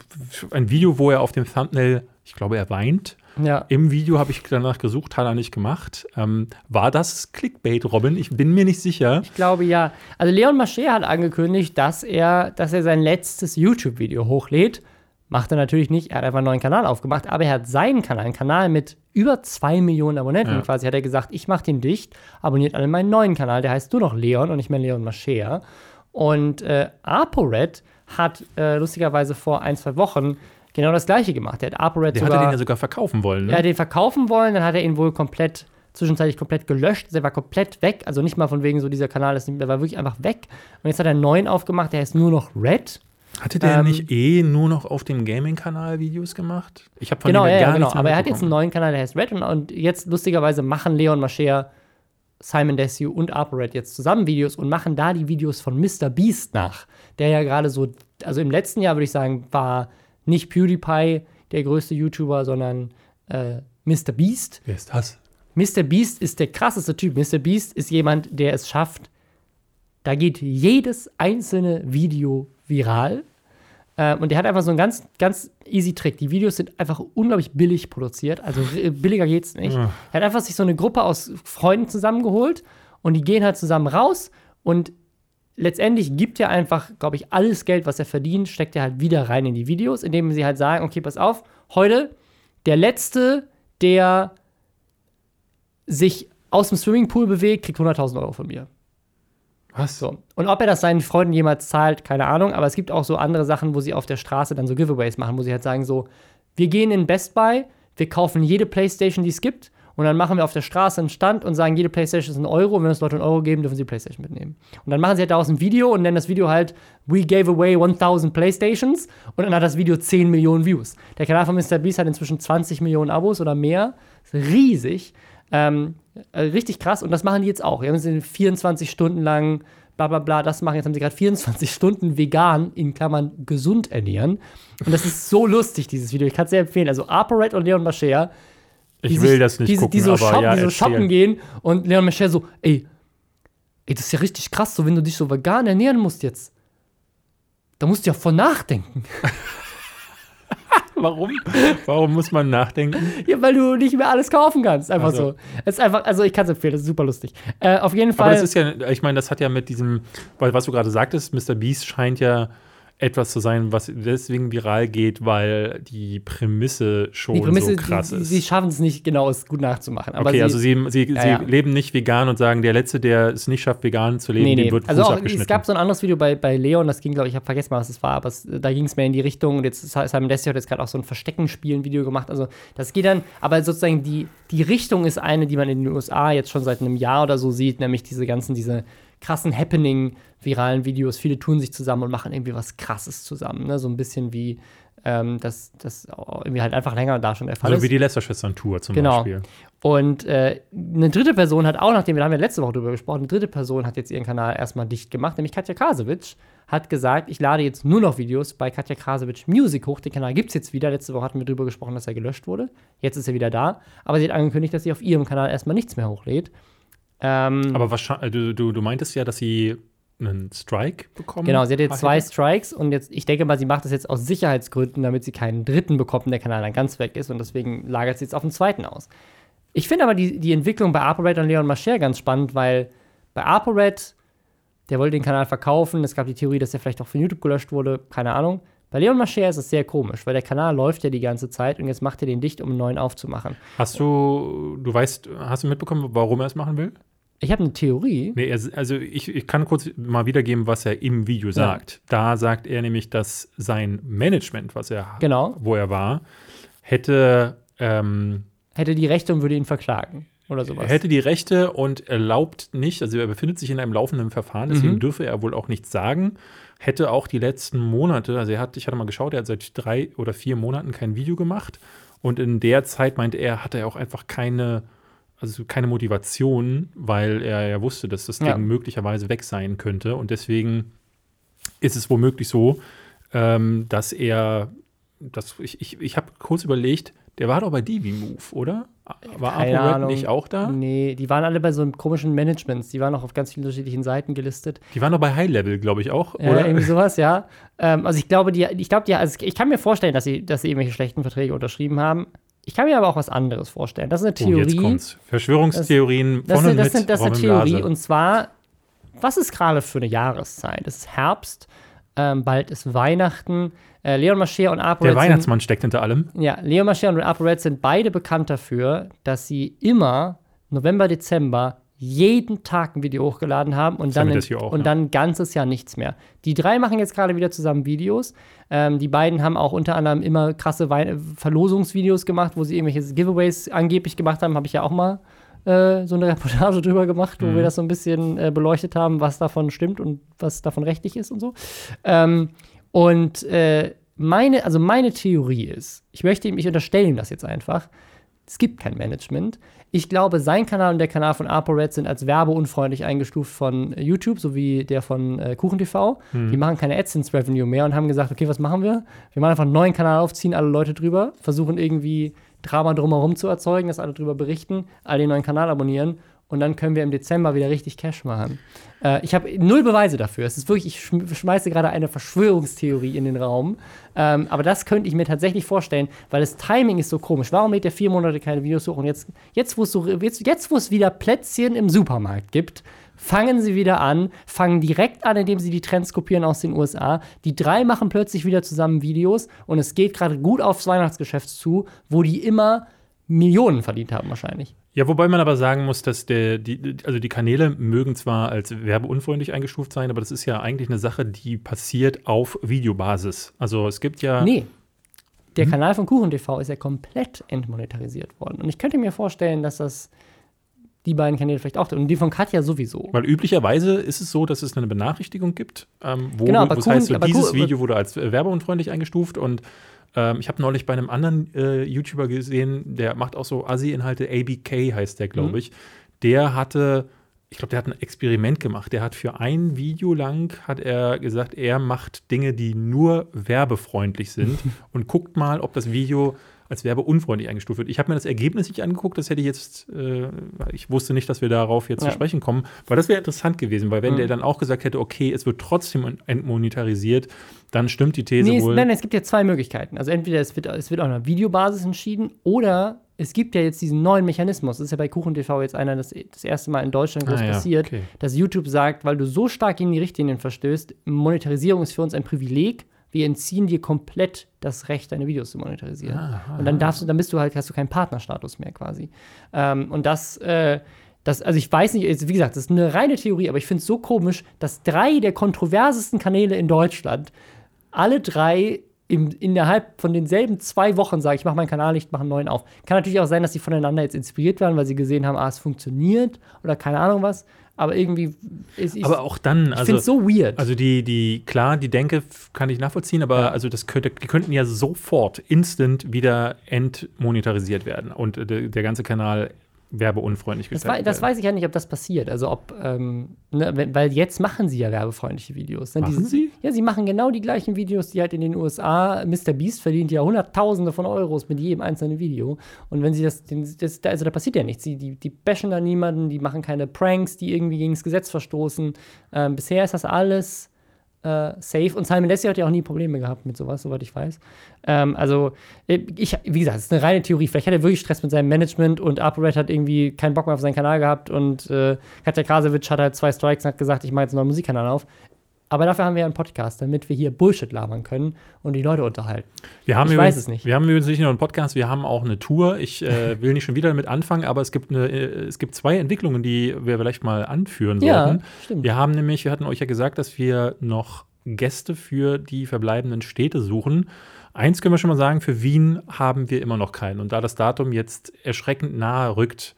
ein Video, wo er auf dem Thumbnail, ich glaube, er weint. ja. Im Video habe ich danach gesucht, hat er nicht gemacht. Ähm, war das Clickbait, Robin? Ich bin mir nicht sicher. Ich glaube ja. Also Leon Mascher hat angekündigt, dass er, dass er sein letztes YouTube-Video hochlädt. Macht er natürlich nicht. Er hat einfach einen neuen Kanal aufgemacht, aber er hat seinen Kanal, einen Kanal mit über zwei Millionen Abonnenten Ja. quasi, hat er gesagt, ich mache den dicht, abonniert alle meinen neuen Kanal, der heißt nur noch Leon und nicht mehr Leon Mascher. Und äh, ApoRed hat äh, lustigerweise vor ein, zwei Wochen genau das gleiche gemacht. Der hat ApoRed Der sogar hatte den ja sogar verkaufen wollen. Ne? er hat den verkaufen wollen, dann hat er ihn wohl komplett, zwischenzeitlich komplett gelöscht. Der war komplett weg. Also nicht mal von wegen so, dieser Kanal ist, nicht- der war wirklich einfach weg. Und jetzt hat er einen neuen aufgemacht, der heißt nur noch Red. Hatte der Ähm, nicht eh nur noch auf dem Gaming-Kanal Videos gemacht? Ich habe von Genau, dem ja, gar genau. Aber er hat jetzt einen neuen Kanal, der heißt Red. Und, und jetzt lustigerweise machen Leon Mascher, Simon Desue und ApoRed jetzt zusammen Videos und machen da die Videos von Mr. Beast nach. Der ja gerade so, also im letzten Jahr würde ich sagen, war nicht PewDiePie der größte YouTuber, sondern äh, Mr. Beast. Wer ist das? Mr. Beast ist der krasseste Typ. Mr. Beast ist jemand, der es schafft, da geht jedes einzelne Video viral. Ähm, und der hat einfach so einen ganz, ganz easy Trick. Die Videos sind einfach unglaublich billig produziert. Also äh, billiger geht's nicht. Ja. Er hat einfach sich so eine Gruppe aus Freunden zusammengeholt und die gehen halt zusammen raus und letztendlich gibt er einfach, glaube ich, alles Geld, was er verdient, steckt er halt wieder rein in die Videos, indem sie halt sagen, okay, pass auf, heute der Letzte, der sich aus dem Swimmingpool bewegt, kriegt 100.000 Euro von mir. Was? So. Und ob er das seinen Freunden jemals zahlt, keine Ahnung, aber es gibt auch so andere Sachen, wo sie auf der Straße dann so Giveaways machen, wo sie halt sagen so, wir gehen in Best Buy, wir kaufen jede Playstation, die es gibt Und dann machen wir auf der Straße einen Stand und sagen, jede Playstation ist ein Euro. Und wenn uns Leute einen Euro geben, dürfen sie Playstation mitnehmen. Und dann machen sie halt daraus ein Video und nennen das Video halt We gave away 1000 Playstations. Und dann hat das Video 10 Millionen Views. Der Kanal von Mr. Beast hat inzwischen 20 Millionen Abos oder mehr. Riesig. Ähm, äh, richtig krass. Und das machen die jetzt auch. Die haben sie 24 Stunden lang bla bla bla, das machen. Jetzt haben sie gerade 24 [laughs] Stunden vegan, in Klammern gesund ernähren. Und das ist so lustig, dieses Video. Ich kann es sehr empfehlen. Also ApoRed und Leon Mascher. Ich will das nicht die, gucken, die so, aber shoppen, ja, die so shoppen gehen und Leon Mascher so, ey, ey, das ist ja richtig krass, so wenn du dich so vegan ernähren musst jetzt. Da musst du ja von nachdenken. [laughs] [laughs] Warum? Warum muss man nachdenken? Ja, weil du nicht mehr alles kaufen kannst. Einfach Ach so. so. Es ist einfach, also ich kann es empfehlen, das ist super lustig. Äh, auf jeden Fall. Aber das ist ja, ich meine, das hat ja mit diesem, weil was du gerade sagtest, Mr. Beast scheint ja etwas zu sein, was deswegen viral geht, weil die Prämisse schon die Prämisse, so krass sie, ist. sie schaffen es nicht genau, es gut nachzumachen. Aber okay, sie, also sie, sie, Ja, sie ja. leben nicht vegan und sagen, der Letzte, der es nicht schafft, vegan zu leben, Nee, nee. dem wird Fuß Also auch, es gab so ein anderes Video bei, bei Leon, das ging, glaube ich, ich habe vergessen, was es war, aber es, da ging es mehr in die Richtung und jetzt Simon Desio hat jetzt gerade auch so ein Verstecken-Spielen-Video gemacht. Also das geht dann, aber sozusagen die, die Richtung ist eine, die man in den USA jetzt schon seit einem Jahr oder so sieht, nämlich diese ganzen, diese krassen Happening-viralen Videos. Viele tun sich zusammen und machen irgendwie was krasses zusammen. Ne? So ein bisschen wie ähm, das, das irgendwie halt einfach länger da schon der Fall also ist. wie die Lester-Schwestern-Tour zum Genau. Beispiel. Und äh, eine dritte Person hat auch, nachdem wir da haben ja letzte Woche drüber gesprochen, eine dritte Person hat jetzt ihren Kanal erstmal dicht gemacht, nämlich Katja Krasowitsch hat gesagt, ich lade jetzt nur noch Videos bei Katja Krasowitsch Music hoch. Den Kanal gibt es jetzt wieder. Letzte Woche hatten wir drüber gesprochen, dass er gelöscht wurde. Jetzt ist er wieder da. Aber sie hat angekündigt, dass sie auf ihrem Kanal erstmal nichts mehr hochlädt. Ähm, Aber wahrscheinlich, du, du, du meintest ja, dass sie einen Strike bekommen Genau, sie hat jetzt zwei? Strikes und jetzt, ich denke mal, sie macht das jetzt aus Sicherheitsgründen, damit sie keinen dritten bekommt und der Kanal dann ganz weg ist und deswegen lagert sie jetzt auf den zweiten aus. Ich finde aber die, die Entwicklung bei ApoRed und Leon Mascher ganz spannend, weil bei ApoRed, der wollte den Kanal verkaufen, es gab die Theorie, dass er vielleicht auch von YouTube gelöscht wurde, keine Ahnung. Bei Leon Mascher ist es sehr komisch, weil der Kanal läuft ja die ganze Zeit und jetzt macht er den dicht, um einen neuen aufzumachen. Hast du, du weißt, hast du mitbekommen, warum er es machen will? Ich habe eine Theorie. Nee, er, also ich, ich kann kurz mal wiedergeben, was er im Video sagt. Da sagt er nämlich, dass sein Management, was er, Genau. wo er war, hätte, ähm, Hätte die Rechte und würde ihn verklagen oder sowas. hätte die Rechte und erlaubt nicht, also er befindet sich in einem laufenden Verfahren, deswegen Mhm. dürfe er wohl auch nichts sagen. Hätte auch die letzten Monate, also er hat, ich hatte mal geschaut, er hat seit drei oder vier Monaten kein Video gemacht. Und in der Zeit meinte er, hatte er auch einfach keine, also keine Motivation, weil er ja wusste, dass das Ja. Ding möglicherweise weg sein könnte. Und deswegen ist es womöglich so, ähm, dass er, das, ich, ich, ich habe kurz überlegt, der war doch bei Divi Move, oder? War Keine ApoRed Ahnung. nicht auch da? Nee, die waren alle bei so einem komischen Managements. Die waren auch auf ganz vielen unterschiedlichen Seiten gelistet. Die waren doch bei High Level, glaube ich auch, Ja, oder? irgendwie sowas, ja. [laughs] Ähm, also ich glaube, die, ich glaube, die, also ich kann mir vorstellen, dass sie, dass sie irgendwelche schlechten Verträge unterschrieben haben. Ich kann mir aber auch was anderes vorstellen. Das ist eine Oh, jetzt Theorie. kommt's. Verschwörungstheorien das, von und sind, das, mit sind, das ist eine Theorie. Blase. Und zwar, was ist gerade für eine Jahreszeit? Es ist Herbst, ähm, bald ist Weihnachten. Äh, Leon Mascher und ApoRed Der sind, Weihnachtsmann steckt hinter allem. ja, Leon Mascher und ApoRed sind beide bekannt dafür, dass sie immer November, Dezember jeden Tag ein Video hochgeladen haben und, Das dann, auch, und ja. dann ein ganzes Jahr nichts mehr. Die drei machen jetzt gerade wieder zusammen Videos. Ähm, die beiden haben auch unter anderem immer krasse Wei Verlosungsvideos gemacht, wo sie irgendwelche Giveaways angeblich gemacht haben. Habe ich ja auch mal äh, so eine [laughs] Reportage drüber gemacht, wo Mhm. wir das so ein bisschen äh, beleuchtet haben, was davon stimmt und was davon rechtlich ist und so. Ähm, und äh, meine, also meine Theorie ist, ich möchte ihm, ich unterstelle ihm das jetzt einfach, es gibt kein Management. Ich glaube, sein Kanal und der Kanal von ApoRed sind als werbeunfreundlich eingestuft von YouTube, sowie der von äh, KuchenTV. Die machen keine AdSense-Revenue mehr und haben gesagt, okay, was machen wir? Wir machen einfach einen neuen Kanal auf, ziehen alle Leute drüber, versuchen irgendwie Drama drumherum zu erzeugen, dass alle drüber berichten, alle den neuen Kanal abonnieren und dann können wir im Dezember wieder richtig Cash machen. Äh, ich habe null Beweise dafür. Es ist wirklich, ich schm schmeiße gerade eine Verschwörungstheorie in den Raum. Ähm, aber das könnte ich mir tatsächlich vorstellen, weil das Timing ist so komisch. Warum lädt der vier Monate keine Videos hoch? Und jetzt, jetzt wo es so, jetzt, jetzt, wo es wieder Plätzchen im Supermarkt gibt, fangen sie wieder an, fangen direkt an, indem sie die Trends kopieren aus den USA. Die drei machen plötzlich wieder zusammen Videos und es geht gerade gut aufs Weihnachtsgeschäft zu, wo die immer Millionen verdient haben wahrscheinlich. Ja, wobei man aber sagen muss, dass der, die, also die Kanäle mögen zwar als werbeunfreundlich eingestuft sein, aber das ist ja eigentlich eine Sache, die passiert auf Videobasis. Also es gibt ja. Nee. der Kanal von KuchenTV ist ja komplett entmonetarisiert worden. Und ich könnte mir vorstellen, dass das die beiden Kanäle vielleicht auch und die von Katja sowieso. Weil üblicherweise ist es so, dass es eine Benachrichtigung gibt, ähm, wo Genau, aber das Kuchen- heißt, so aber dieses Video wurde als äh, werbeunfreundlich eingestuft und ähm, ich habe neulich bei einem anderen äh, YouTuber gesehen, der macht auch so Assi-Inhalte, ABK heißt der, glaube Mhm. ich. Der hatte, ich glaube, der hat ein Experiment gemacht. Der hat für ein Video lang, hat er gesagt, er macht Dinge, die nur werbefreundlich sind [laughs] und guckt mal, ob das Video als werbeunfreundlich eingestuft wird. Ich habe mir das Ergebnis nicht angeguckt, das hätte ich jetzt, äh, ich wusste nicht, dass wir darauf jetzt Ja. zu sprechen kommen, weil das wäre interessant gewesen, weil wenn Mhm. der dann auch gesagt hätte, okay, es wird trotzdem entmonetarisiert, dann stimmt die These Nee, es, wohl. nein, nein, es gibt ja zwei Möglichkeiten. Also entweder es wird, es wird auf einer Videobasis entschieden oder es gibt ja jetzt diesen neuen Mechanismus. Das ist ja bei KuchenTV jetzt einer, das, das erste Mal in Deutschland groß Ah, ja, passiert, okay. dass YouTube sagt, weil du so stark gegen die Richtlinien verstößt, Monetarisierung ist für uns ein Privileg. Wir entziehen dir komplett das Recht, deine Videos zu monetarisieren. Aha. Und dann darfst du, dann bist du halt, hast du keinen Partnerstatus mehr quasi. Ähm, und das, äh, das, also ich weiß nicht, also wie gesagt, das ist eine reine Theorie, aber ich finde es so komisch, dass drei der kontroversesten Kanäle in Deutschland alle drei im, innerhalb von denselben zwei Wochen sagen, ich mache meinen Kanal nicht, mache einen neuen auf. Kann natürlich auch sein, dass sie voneinander jetzt inspiriert waren, weil sie gesehen haben, ah, es funktioniert oder keine Ahnung was. Aber irgendwie ist ich, aber auch dann, ich also, finde es so weird. also die, die, klar, die Denke kann ich nachvollziehen, aber Ja. also das könnte, die könnten ja sofort, instant wieder entmonetarisiert werden und äh, der, der ganze Kanal werbeunfreundlich Das, gestaltet das werden. weiß ich ja nicht, ob das passiert. Also ob, ähm, ne, weil jetzt machen sie ja werbefreundliche Videos. Ne? Machen Diese- sie? Ja, sie machen genau die gleichen Videos, die halt in den USA, Mr. Beast verdient ja Hunderttausende von Euros mit jedem einzelnen Video. Und wenn sie das, das da- also da passiert ja nichts. Sie, die, die bashen da niemanden, die machen keine Pranks, die irgendwie gegen das Gesetz verstoßen. Ähm, bisher ist das alles äh, safe. Und Simon Dessie hat ja auch nie Probleme gehabt mit sowas, soweit ich weiß. Ähm, also, äh, ich, wie gesagt, es ist eine reine Theorie. Vielleicht hat er wirklich Stress mit seinem Management und ApoRed hat irgendwie keinen Bock mehr auf seinen Kanal gehabt und äh, Katja Krasowitsch hat halt zwei Strikes und hat gesagt, ich mache jetzt einen neuen Musikkanal auf. Aber dafür haben wir ja einen Podcast, damit wir hier Bullshit labern können und die Leute unterhalten. Wir haben Ich übrigens, weiß es nicht. Wir haben übrigens nicht nur einen Podcast, wir haben auch eine Tour. Ich äh, [laughs] will nicht schon wieder damit anfangen, aber es gibt, eine, äh, es gibt zwei Entwicklungen, die wir vielleicht mal anführen Ja, sollten. stimmt. Wir haben nämlich, wir hatten euch ja gesagt, dass wir noch Gäste für die verbleibenden Städte suchen. Eins können wir schon mal sagen, für Wien haben wir immer noch keinen. Und da das Datum jetzt erschreckend nahe rückt,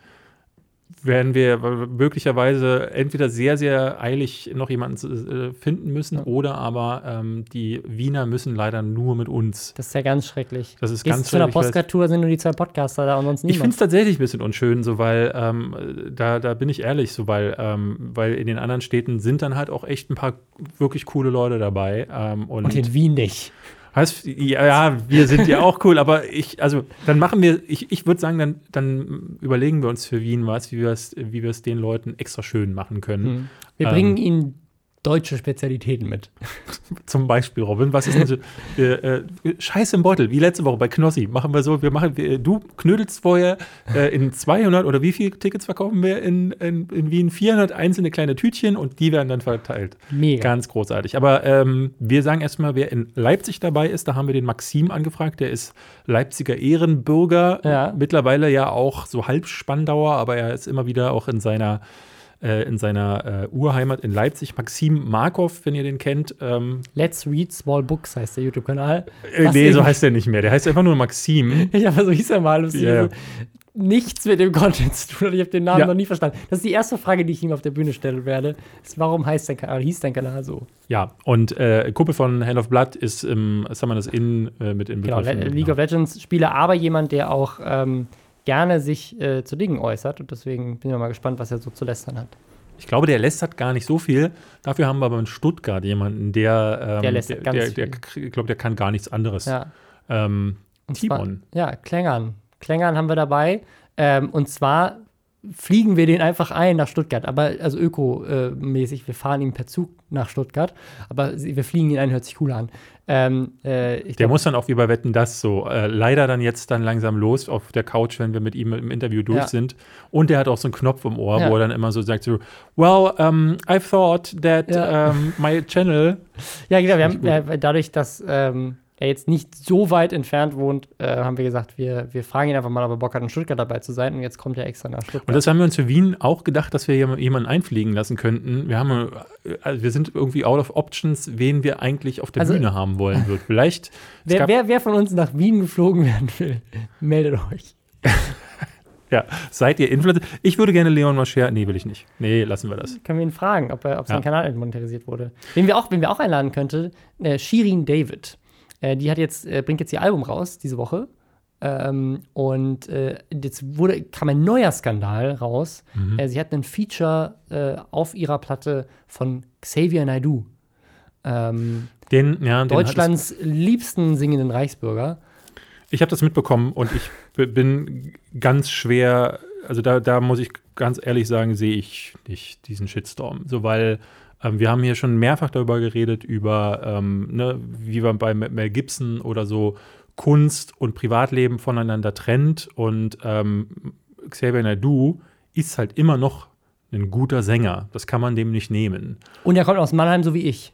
werden wir möglicherweise entweder sehr, sehr eilig noch jemanden äh, finden müssen oder aber ähm, die Wiener müssen leider nur mit uns. Das ist ja ganz schrecklich. Das ist Gehst ganz zu einer schrecklich, weil- Postcard-Tour sind nur die zwei Podcaster da und sonst Ich finde niemand. es tatsächlich ein bisschen unschön, so weil ähm, da, da bin ich ehrlich, so weil, ähm, weil in den anderen Städten sind dann halt auch echt ein paar wirklich coole Leute dabei. Ähm, und und in Wien nicht. Heißt, ja, ja, wir sind ja auch cool, aber ich, also dann machen wir, ich, ich würde sagen, dann, dann überlegen wir uns für Wien was, wie wir es, wie wir es den Leuten extra schön machen können. Hm. Wir Ähm. bringen ihnen deutsche Spezialitäten mit. [laughs] Zum Beispiel, Robin, was ist denn so? [laughs] äh, äh, Scheiß im Beutel, wie letzte Woche bei Knossi. Machen wir so, wir machen, wir, du knödelst vorher äh, in 200 oder wie viele Tickets verkaufen wir in, in, in Wien? 400 einzelne kleine Tütchen und die werden dann verteilt. Mega. Ganz großartig. Aber ähm, wir sagen erstmal, wer in Leipzig dabei ist, da haben wir den Maxim angefragt. Der ist Leipziger Ehrenbürger. Ja. Mittlerweile ja auch so halb Spandauer, aber er ist immer wieder auch in seiner, äh, in seiner äh, Urheimat in Leipzig. Maxim Markov, wenn ihr den kennt. Ähm, Let's Read Small Books heißt der YouTube-Kanal. äh, nee, so heißt er nicht mehr. Der heißt einfach nur Maxim. [laughs] Ja, aber so hieß er mal. Ja. Nichts mit dem Content zu tun. hat. Ich habe den Namen Ja. noch nie verstanden. Das ist die erste Frage, die ich ihm auf der Bühne stellen werde. Ist, warum heißt dein Kanal, hieß dein Kanal so? Ja, und äh, Kumpel von Hand of Blood ist im Summoners Inn äh, mit in Genau, Le League of Legends Spieler, aber jemand, der auch ähm, gerne sich äh, zu Dingen äußert. Und deswegen bin ich mal gespannt, was er so zu lästern hat. Ich glaube, der lästert gar nicht so viel. Dafür haben wir aber in Stuttgart jemanden, der, ähm, Der lästert ganz der, der, ich glaube, der kann gar nichts anderes. Ja. Ähm, Und zwar- Timon. Ja, Klängern. Klängern haben wir dabei. Ähm, und zwar fliegen wir den einfach ein nach Stuttgart, aber also ökomäßig, wir fahren ihn per Zug nach Stuttgart, aber wir fliegen ihn ein, hört sich cool an. Ähm, äh, Der glaub, muss dann auch wie bei Wetten das so äh, leider dann jetzt dann langsam los auf der Couch, wenn wir mit ihm im Interview durch Ja. sind. Und der hat auch so einen Knopf im Ohr, Ja. wo er dann immer so sagt so, well, um, I thought that Ja. um, my channel [laughs] ja, genau, wir haben äh, dadurch, dass ähm, er jetzt nicht so weit entfernt wohnt, äh, haben wir gesagt, wir, wir fragen ihn einfach mal, ob er Bock hat, in Stuttgart dabei zu sein. Und jetzt kommt er extra nach Stuttgart. Und das haben wir uns für Wien auch gedacht, dass wir jemanden einfliegen lassen könnten. Wir, haben, äh, also wir sind irgendwie out of options, wen wir eigentlich auf der Also- Bühne haben wollen würden. [laughs] Vielleicht. wer, wer, wer von uns nach Wien geflogen werden will, [laughs] meldet euch. [laughs] ja, seid ihr Influencer? Ich würde gerne Leon Mascher. Nee, will ich nicht. Nee, lassen wir das. Können wir ihn fragen, ob, er, ob sein Ja. Kanal monetarisiert wurde. Wen wir auch, wen wir auch einladen könnte, äh, Shirin David. Äh, die hat jetzt, äh, bringt jetzt ihr Album raus diese Woche. Ähm, und äh, jetzt wurde, kam ein neuer Skandal raus. Mhm. Äh, sie hat einen Feature äh, auf ihrer Platte von Xavier Naidoo. Ähm, Den, ja, den Deutschlands liebsten singenden Reichsbürger. Ich habe das mitbekommen und ich bin ganz schwer, also da, da muss ich ganz ehrlich sagen, sehe ich nicht diesen Shitstorm. So, weil wir haben hier schon mehrfach darüber geredet, über, ähm, ne, wie man bei Mel Gibson oder so Kunst und Privatleben voneinander trennt. Und ähm, Xavier Naidoo ist halt immer noch ein guter Sänger. Das kann man dem nicht nehmen. Und er kommt aus Mannheim, so wie ich.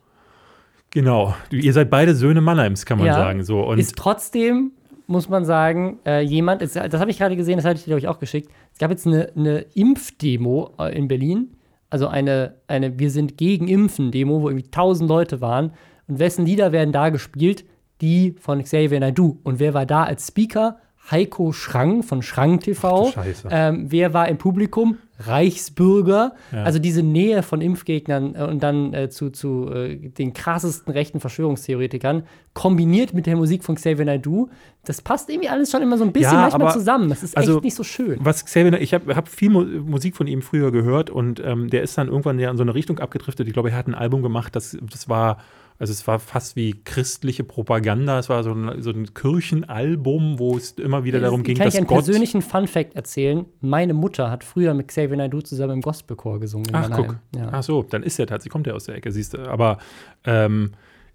Genau. Ihr seid beide Söhne Mannheims, kann man Ja. sagen. So. Und ist trotzdem, muss man sagen, äh, jemand, das habe ich gerade gesehen, das hatte ich dir, glaube ich, auch geschickt. Es gab jetzt eine, eine Impfdemo äh, in Berlin. Also eine, eine Wir sind gegen Impfen-Demo, wo irgendwie tausend Leute waren. Und wessen Lieder werden da gespielt? Die von Xavier Naidoo. Und wer war da als Speaker? Heiko Schrang von Schrang TV. Ähm, wer war im Publikum? Reichsbürger. Ja. Also diese Nähe von Impfgegnern äh, und dann äh, zu, zu äh, den krassesten rechten Verschwörungstheoretikern, kombiniert mit der Musik von Xavier Naidoo, das passt irgendwie alles schon immer so ein bisschen Ja, manchmal aber- zusammen. Das ist also- echt nicht so schön. Was Xavier, ich habe hab viel Mu Musik von ihm früher gehört und ähm, der ist dann irgendwann ja in so eine Richtung abgedriftet. Ich glaube, er hat ein Album gemacht, das, das war, also es war fast wie christliche Propaganda. Es war so ein, so ein Kirchenalbum, wo es immer wieder darum ging, Kann ich dass einen Gott. persönlichen Fun-Fact erzählen? Meine Mutter hat früher mit Xavier Naidoo zusammen im Gospelchor gesungen. Ach, guck. Ja. Ach so, dann ist er tatsächlich, kommt er aus der Ecke, siehst du. Aber ähm,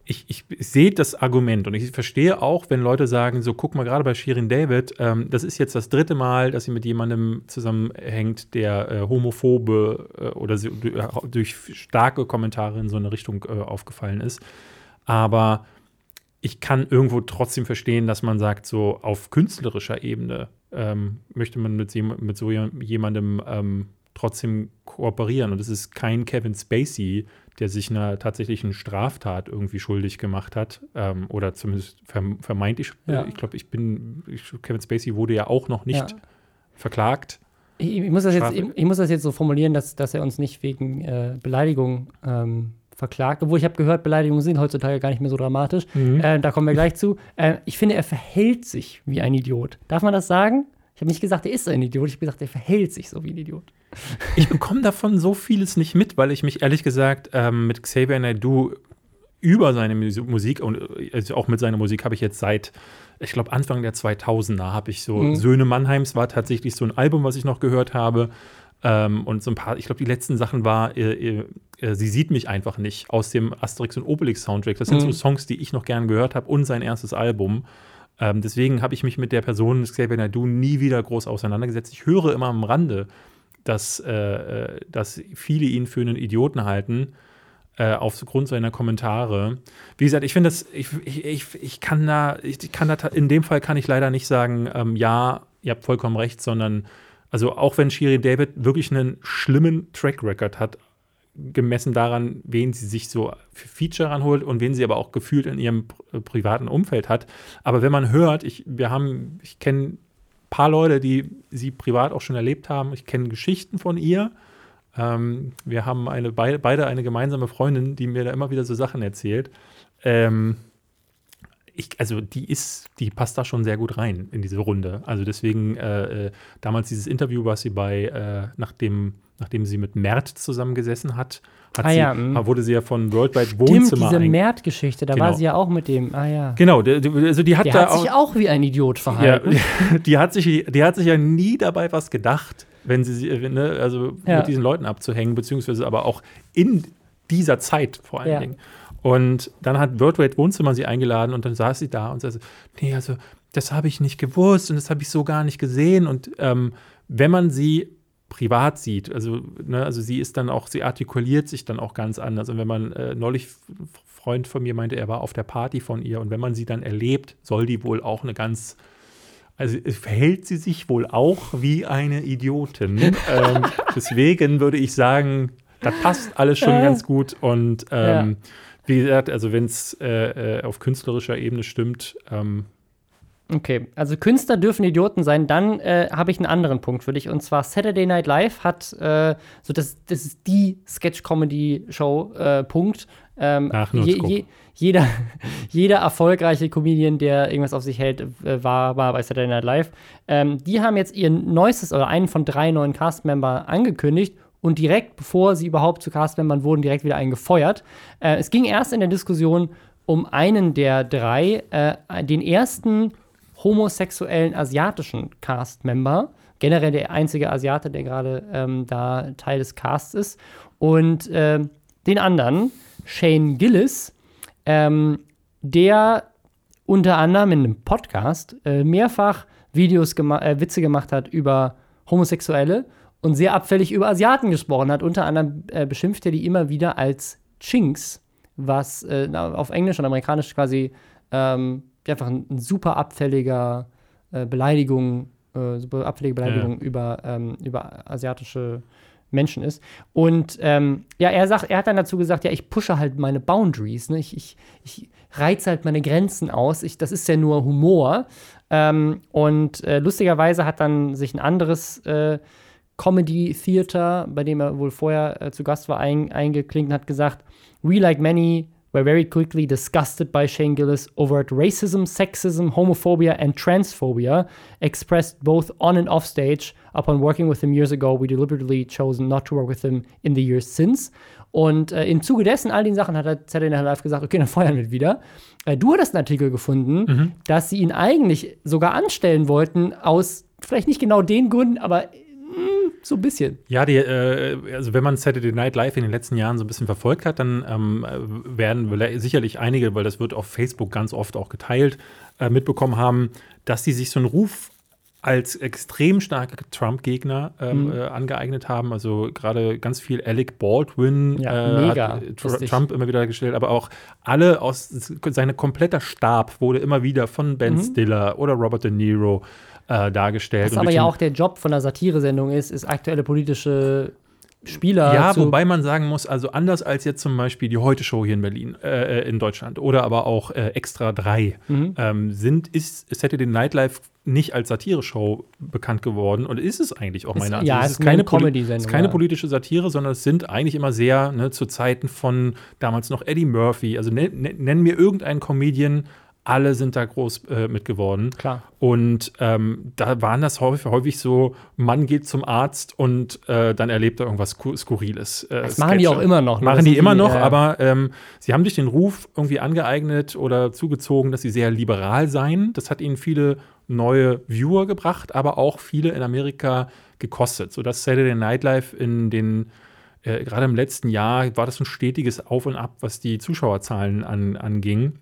ich, ich, sehe das Argument und ich verstehe auch, wenn Leute sagen, so guck mal, gerade bei Shirin David, ähm, das ist jetzt das dritte Mal, dass sie mit jemandem zusammenhängt, der äh, homophobe äh, oder so, äh, durch starke Kommentare in so eine Richtung äh, aufgefallen ist. Aber ich kann irgendwo trotzdem verstehen, dass man sagt, so auf künstlerischer Ebene ähm, möchte man mit, mit so jem- jemandem ähm, trotzdem kooperieren. Und es ist kein Kevin Spacey, der sich einer tatsächlichen Straftat irgendwie schuldig gemacht hat. Ähm, oder zumindest verm vermeintlich. Ja. Ich glaube, ich bin, ich, Kevin Spacey wurde ja auch noch nicht Ja. verklagt. Ich, ich, muss das jetzt, ich, ich muss das jetzt so formulieren, dass, dass er uns nicht wegen äh, Beleidigung ähm, verklagt. Obwohl ich habe gehört, Beleidigungen sind heutzutage gar nicht mehr so dramatisch. Mhm. Äh, da kommen wir gleich zu. Äh, ich finde, er verhält sich wie ein Idiot. Darf man das sagen? Ich habe nicht gesagt, er ist ein Idiot. Ich habe gesagt, er verhält sich so wie ein Idiot. [laughs] Ich bekomme davon so vieles nicht mit, weil ich mich ehrlich gesagt ähm, mit Xavier Naidoo über seine Mus- Musik und äh, also auch mit seiner Musik habe ich jetzt seit, ich glaube, Anfang der 2000er habe ich so, Mhm. Söhne Mannheims war tatsächlich so ein Album, was ich noch gehört habe. Ähm, und so ein paar, ich glaube, die letzten Sachen war, äh, äh, äh, sie sieht mich einfach nicht aus dem Asterix und Obelix Soundtrack. Das sind Mhm. so Songs, die ich noch gern gehört habe und sein erstes Album. Ähm, deswegen habe ich mich mit der Person Xavier Naidoo nie wieder groß auseinandergesetzt. Ich höre immer am Rande, dass, äh, äh, dass viele ihn für einen Idioten halten, äh, aufgrund seiner Kommentare. Wie gesagt, ich finde das, ich, ich, ich, kann da, ich kann da, in dem Fall kann ich leider nicht sagen, ähm, ja, ihr habt vollkommen recht, sondern, also auch wenn Shirin David wirklich einen schlimmen Track Record hat, gemessen daran, wen sie sich so für Feature ranholt und wen sie aber auch gefühlt in ihrem pri- privaten Umfeld hat. Aber wenn man hört, ich, wir haben, ich kenne ein paar Leute, die sie privat auch schon erlebt haben. Ich kenne Geschichten von ihr. Ähm, wir haben eine, beide, eine gemeinsame Freundin, die mir da immer wieder so Sachen erzählt. Ähm, ich, also die ist, die passt da schon sehr gut rein in diese Runde. Also deswegen äh, äh, damals dieses Interview, was sie bei, äh, nachdem, nachdem sie mit Mert zusammengesessen hat, hat Ah sie, ja, mm. wurde sie ja von Worldwide Stimmt, Wohnzimmer diese Mert-Geschichte, da war Genau. sie ja auch mit dem. Ah ja. Genau, also die hat Der da hat sich auch wie ein Idiot ja, verhalten. [laughs] die, hat sich, die hat sich ja nie dabei was gedacht, wenn sie, ne, also Ja. mit diesen Leuten abzuhängen, beziehungsweise aber auch in dieser Zeit vor allen Ja. Dingen. Und dann hat Worldwide Wohnzimmer sie eingeladen und dann saß sie da und sagte, nee, also das habe ich nicht gewusst und das habe ich so gar nicht gesehen. Und ähm, wenn man sie privat sieht, also, ne, also sie ist dann auch, sie artikuliert sich dann auch ganz anders. Und wenn man äh, neulich Freund von mir meinte, er war auf der Party von ihr und wenn man sie dann erlebt, soll die wohl auch eine ganz also verhält sie sich wohl auch wie eine Idiotin. [laughs] ähm, deswegen würde ich sagen, das passt alles schon ganz gut. Und ähm, ja. wie gesagt, also wenn es äh, äh, auf künstlerischer Ebene stimmt, ähm, Okay, also Künstler dürfen Idioten sein. Dann äh, habe ich einen anderen Punkt für dich. Und zwar Saturday Night Live hat, äh, so das, das ist die Sketch-Comedy-Show, äh, Punkt. Ähm, Ach, je, je, jeder, [laughs] jeder erfolgreiche Comedian, der irgendwas auf sich hält, war, war bei Saturday Night Live. Ähm, die haben jetzt ihr neuestes oder einen von drei neuen Cast-Member angekündigt und direkt, bevor sie überhaupt zu Cast-Membern wurden, direkt wieder einen gefeuert. Äh, es ging erst in der Diskussion um einen der drei, äh, den ersten homosexuellen asiatischen Cast-Member. Generell der einzige Asiate, der gerade ähm, da Teil des Casts ist. Und äh, den anderen, Shane Gillis, ähm, der unter anderem in einem Podcast äh, mehrfach Videos, gema äh, Witze gemacht hat über Homosexuelle und sehr abfällig über Asiaten gesprochen hat. Unter anderem äh, beschimpft er die immer wieder als Chinks, was äh, auf Englisch und Amerikanisch quasi ähm, einfach ein, ein super abfälliger äh, Beleidigung, äh, super abfällige Beleidigung ja. über, ähm, über asiatische Menschen ist. Und ähm, ja, er sagt, er hat dann dazu gesagt, ja, ich pushe halt meine Boundaries, ne? ich, ich, ich reize halt meine Grenzen aus. Ich, das ist ja nur Humor. Ähm, und äh, lustigerweise hat dann sich ein anderes äh, Comedy Theater, bei dem er wohl vorher äh, zu Gast war, ein, eingeklinkt und hat gesagt, we like many were very quickly disgusted by Shane Gillis' overt racism, sexism, homophobia, and transphobia, expressed both on and off stage. Upon working with him years ago, we deliberately chosen not to work with him in the years since. Und äh, im Zuge dessen, all den Sachen, hat er Saturday Night Live gesagt, okay, dann [laughs] feuern wir wieder. Äh, du hattest einen Artikel gefunden, mhm. dass sie ihn eigentlich sogar anstellen wollten, aus vielleicht nicht genau den Gründen, aber so ein bisschen. Ja, die, äh, also wenn man Saturday Night Live in den letzten Jahren so ein bisschen verfolgt hat, dann ähm, werden sicherlich einige, weil das wird auf Facebook ganz oft auch geteilt, äh, mitbekommen haben, dass sie sich so einen Ruf als extrem starke Trump-Gegner ähm, mhm. äh, angeeignet haben. Also gerade ganz viel Alec Baldwin ja, äh, hat Tr Trump immer wieder gestellt, aber auch alle aus sein kompletter Stab wurde immer wieder von Ben mhm. Stiller oder Robert De Niro äh, dargestellt. Was aber ja auch der Job von der Satire-Sendung ist, ist aktuelle politische Spieler. Ja, wobei man sagen muss, also anders als jetzt zum Beispiel die Heute-Show hier in Berlin, äh, äh in Deutschland oder aber auch äh, Extra 3, mhm. ähm, sind, ist Saturday Night Live nicht als Satire-Show bekannt geworden und ist es eigentlich auch meiner Ansicht. Ja, es ist keine Comedy-Sendung. Es ist keine politische Satire, sondern es sind eigentlich immer sehr, ne, zu Zeiten von damals noch Eddie Murphy, also nenn, nenn mir irgendeinen Comedian, alle sind da groß äh, mit geworden. Klar. Und ähm, da waren das häufig, häufig, so, Mann geht zum Arzt und äh, dann erlebt er irgendwas Skurriles. Äh, das machen die auch immer noch. Ne? Machen die, die immer noch, aber ähm, sie haben sich den Ruf irgendwie angeeignet oder zugezogen, dass sie sehr liberal seien. Das hat ihnen viele neue Viewer gebracht, aber auch viele in Amerika gekostet, sodass Saturday Night Live in den äh, gerade im letzten Jahr war das ein stetiges Auf und Ab, was die Zuschauerzahlen an, anging.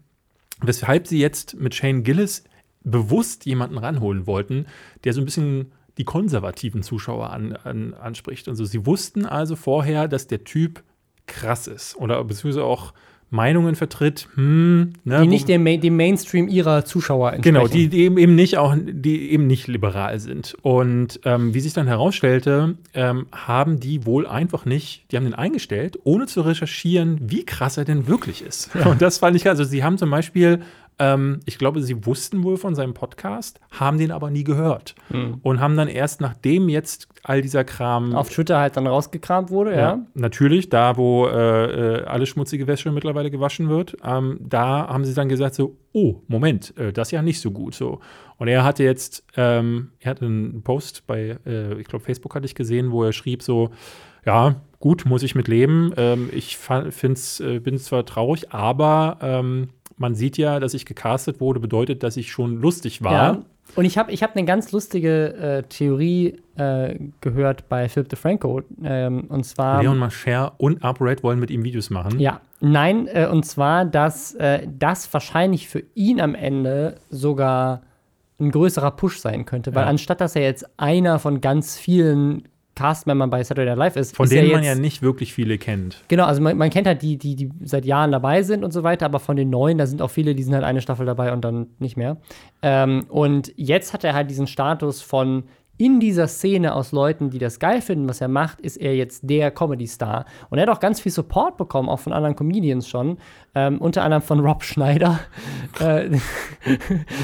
Weshalb sie jetzt mit Shane Gillis bewusst jemanden ranholen wollten, der so ein bisschen die konservativen Zuschauer an, an, anspricht. Also sie wussten also vorher, dass der Typ krass ist oder beziehungsweise auch Meinungen vertritt, hm, ne, die nicht dem, dem, Mainstream ihrer Zuschauer entsprechen. Genau, die, die, eben nicht auch, die eben nicht liberal sind. Und ähm, wie sich dann herausstellte, ähm, haben die wohl einfach nicht, die haben den eingestellt, ohne zu recherchieren, wie krass er denn wirklich ist. Ja. Und das fand ich, also sie haben zum Beispiel ähm, ich glaube, sie wussten wohl von seinem Podcast, haben den aber nie gehört. Mhm. Und haben dann erst nachdem jetzt all dieser Kram. Auf Twitter halt dann rausgekramt wurde, ja. ja. Natürlich, da wo äh, äh, alle schmutzige Wäsche mittlerweile gewaschen wird, ähm, da haben sie dann gesagt so, oh, Moment, äh, das ist ja nicht so gut so. Und er hatte jetzt, ähm, er hatte einen Post bei, äh, ich glaube, Facebook hatte ich gesehen, wo er schrieb so, ja, gut, muss ich mit leben. Ähm, ich äh, bin zwar traurig, aber ähm, man sieht ja, dass ich gecastet wurde, bedeutet, dass ich schon lustig war. Ja. Und ich habe ich hab eine ganz lustige äh, Theorie äh, gehört bei Philip DeFranco. Ähm, und zwar. Leon Mascher und Upright wollen mit ihm Videos machen. Ja, nein, äh, und zwar, dass äh, das wahrscheinlich für ihn am Ende sogar ein größerer Push sein könnte. Weil ja. anstatt dass er jetzt einer von ganz vielen Castmembern bei Saturday Night Live ist. Von ist denen er man ja nicht wirklich viele kennt. Genau, also man, man kennt halt die, die, die seit Jahren dabei sind und so weiter, aber von den neuen, da sind auch viele, die sind halt eine Staffel dabei und dann nicht mehr. Ähm, und jetzt hat er halt diesen Status von in dieser Szene aus Leuten, die das geil finden, was er macht, ist er jetzt der Comedy-Star. Und er hat auch ganz viel Support bekommen, auch von anderen Comedians schon. Ähm, unter anderem von Rob Schneider, [laughs] äh,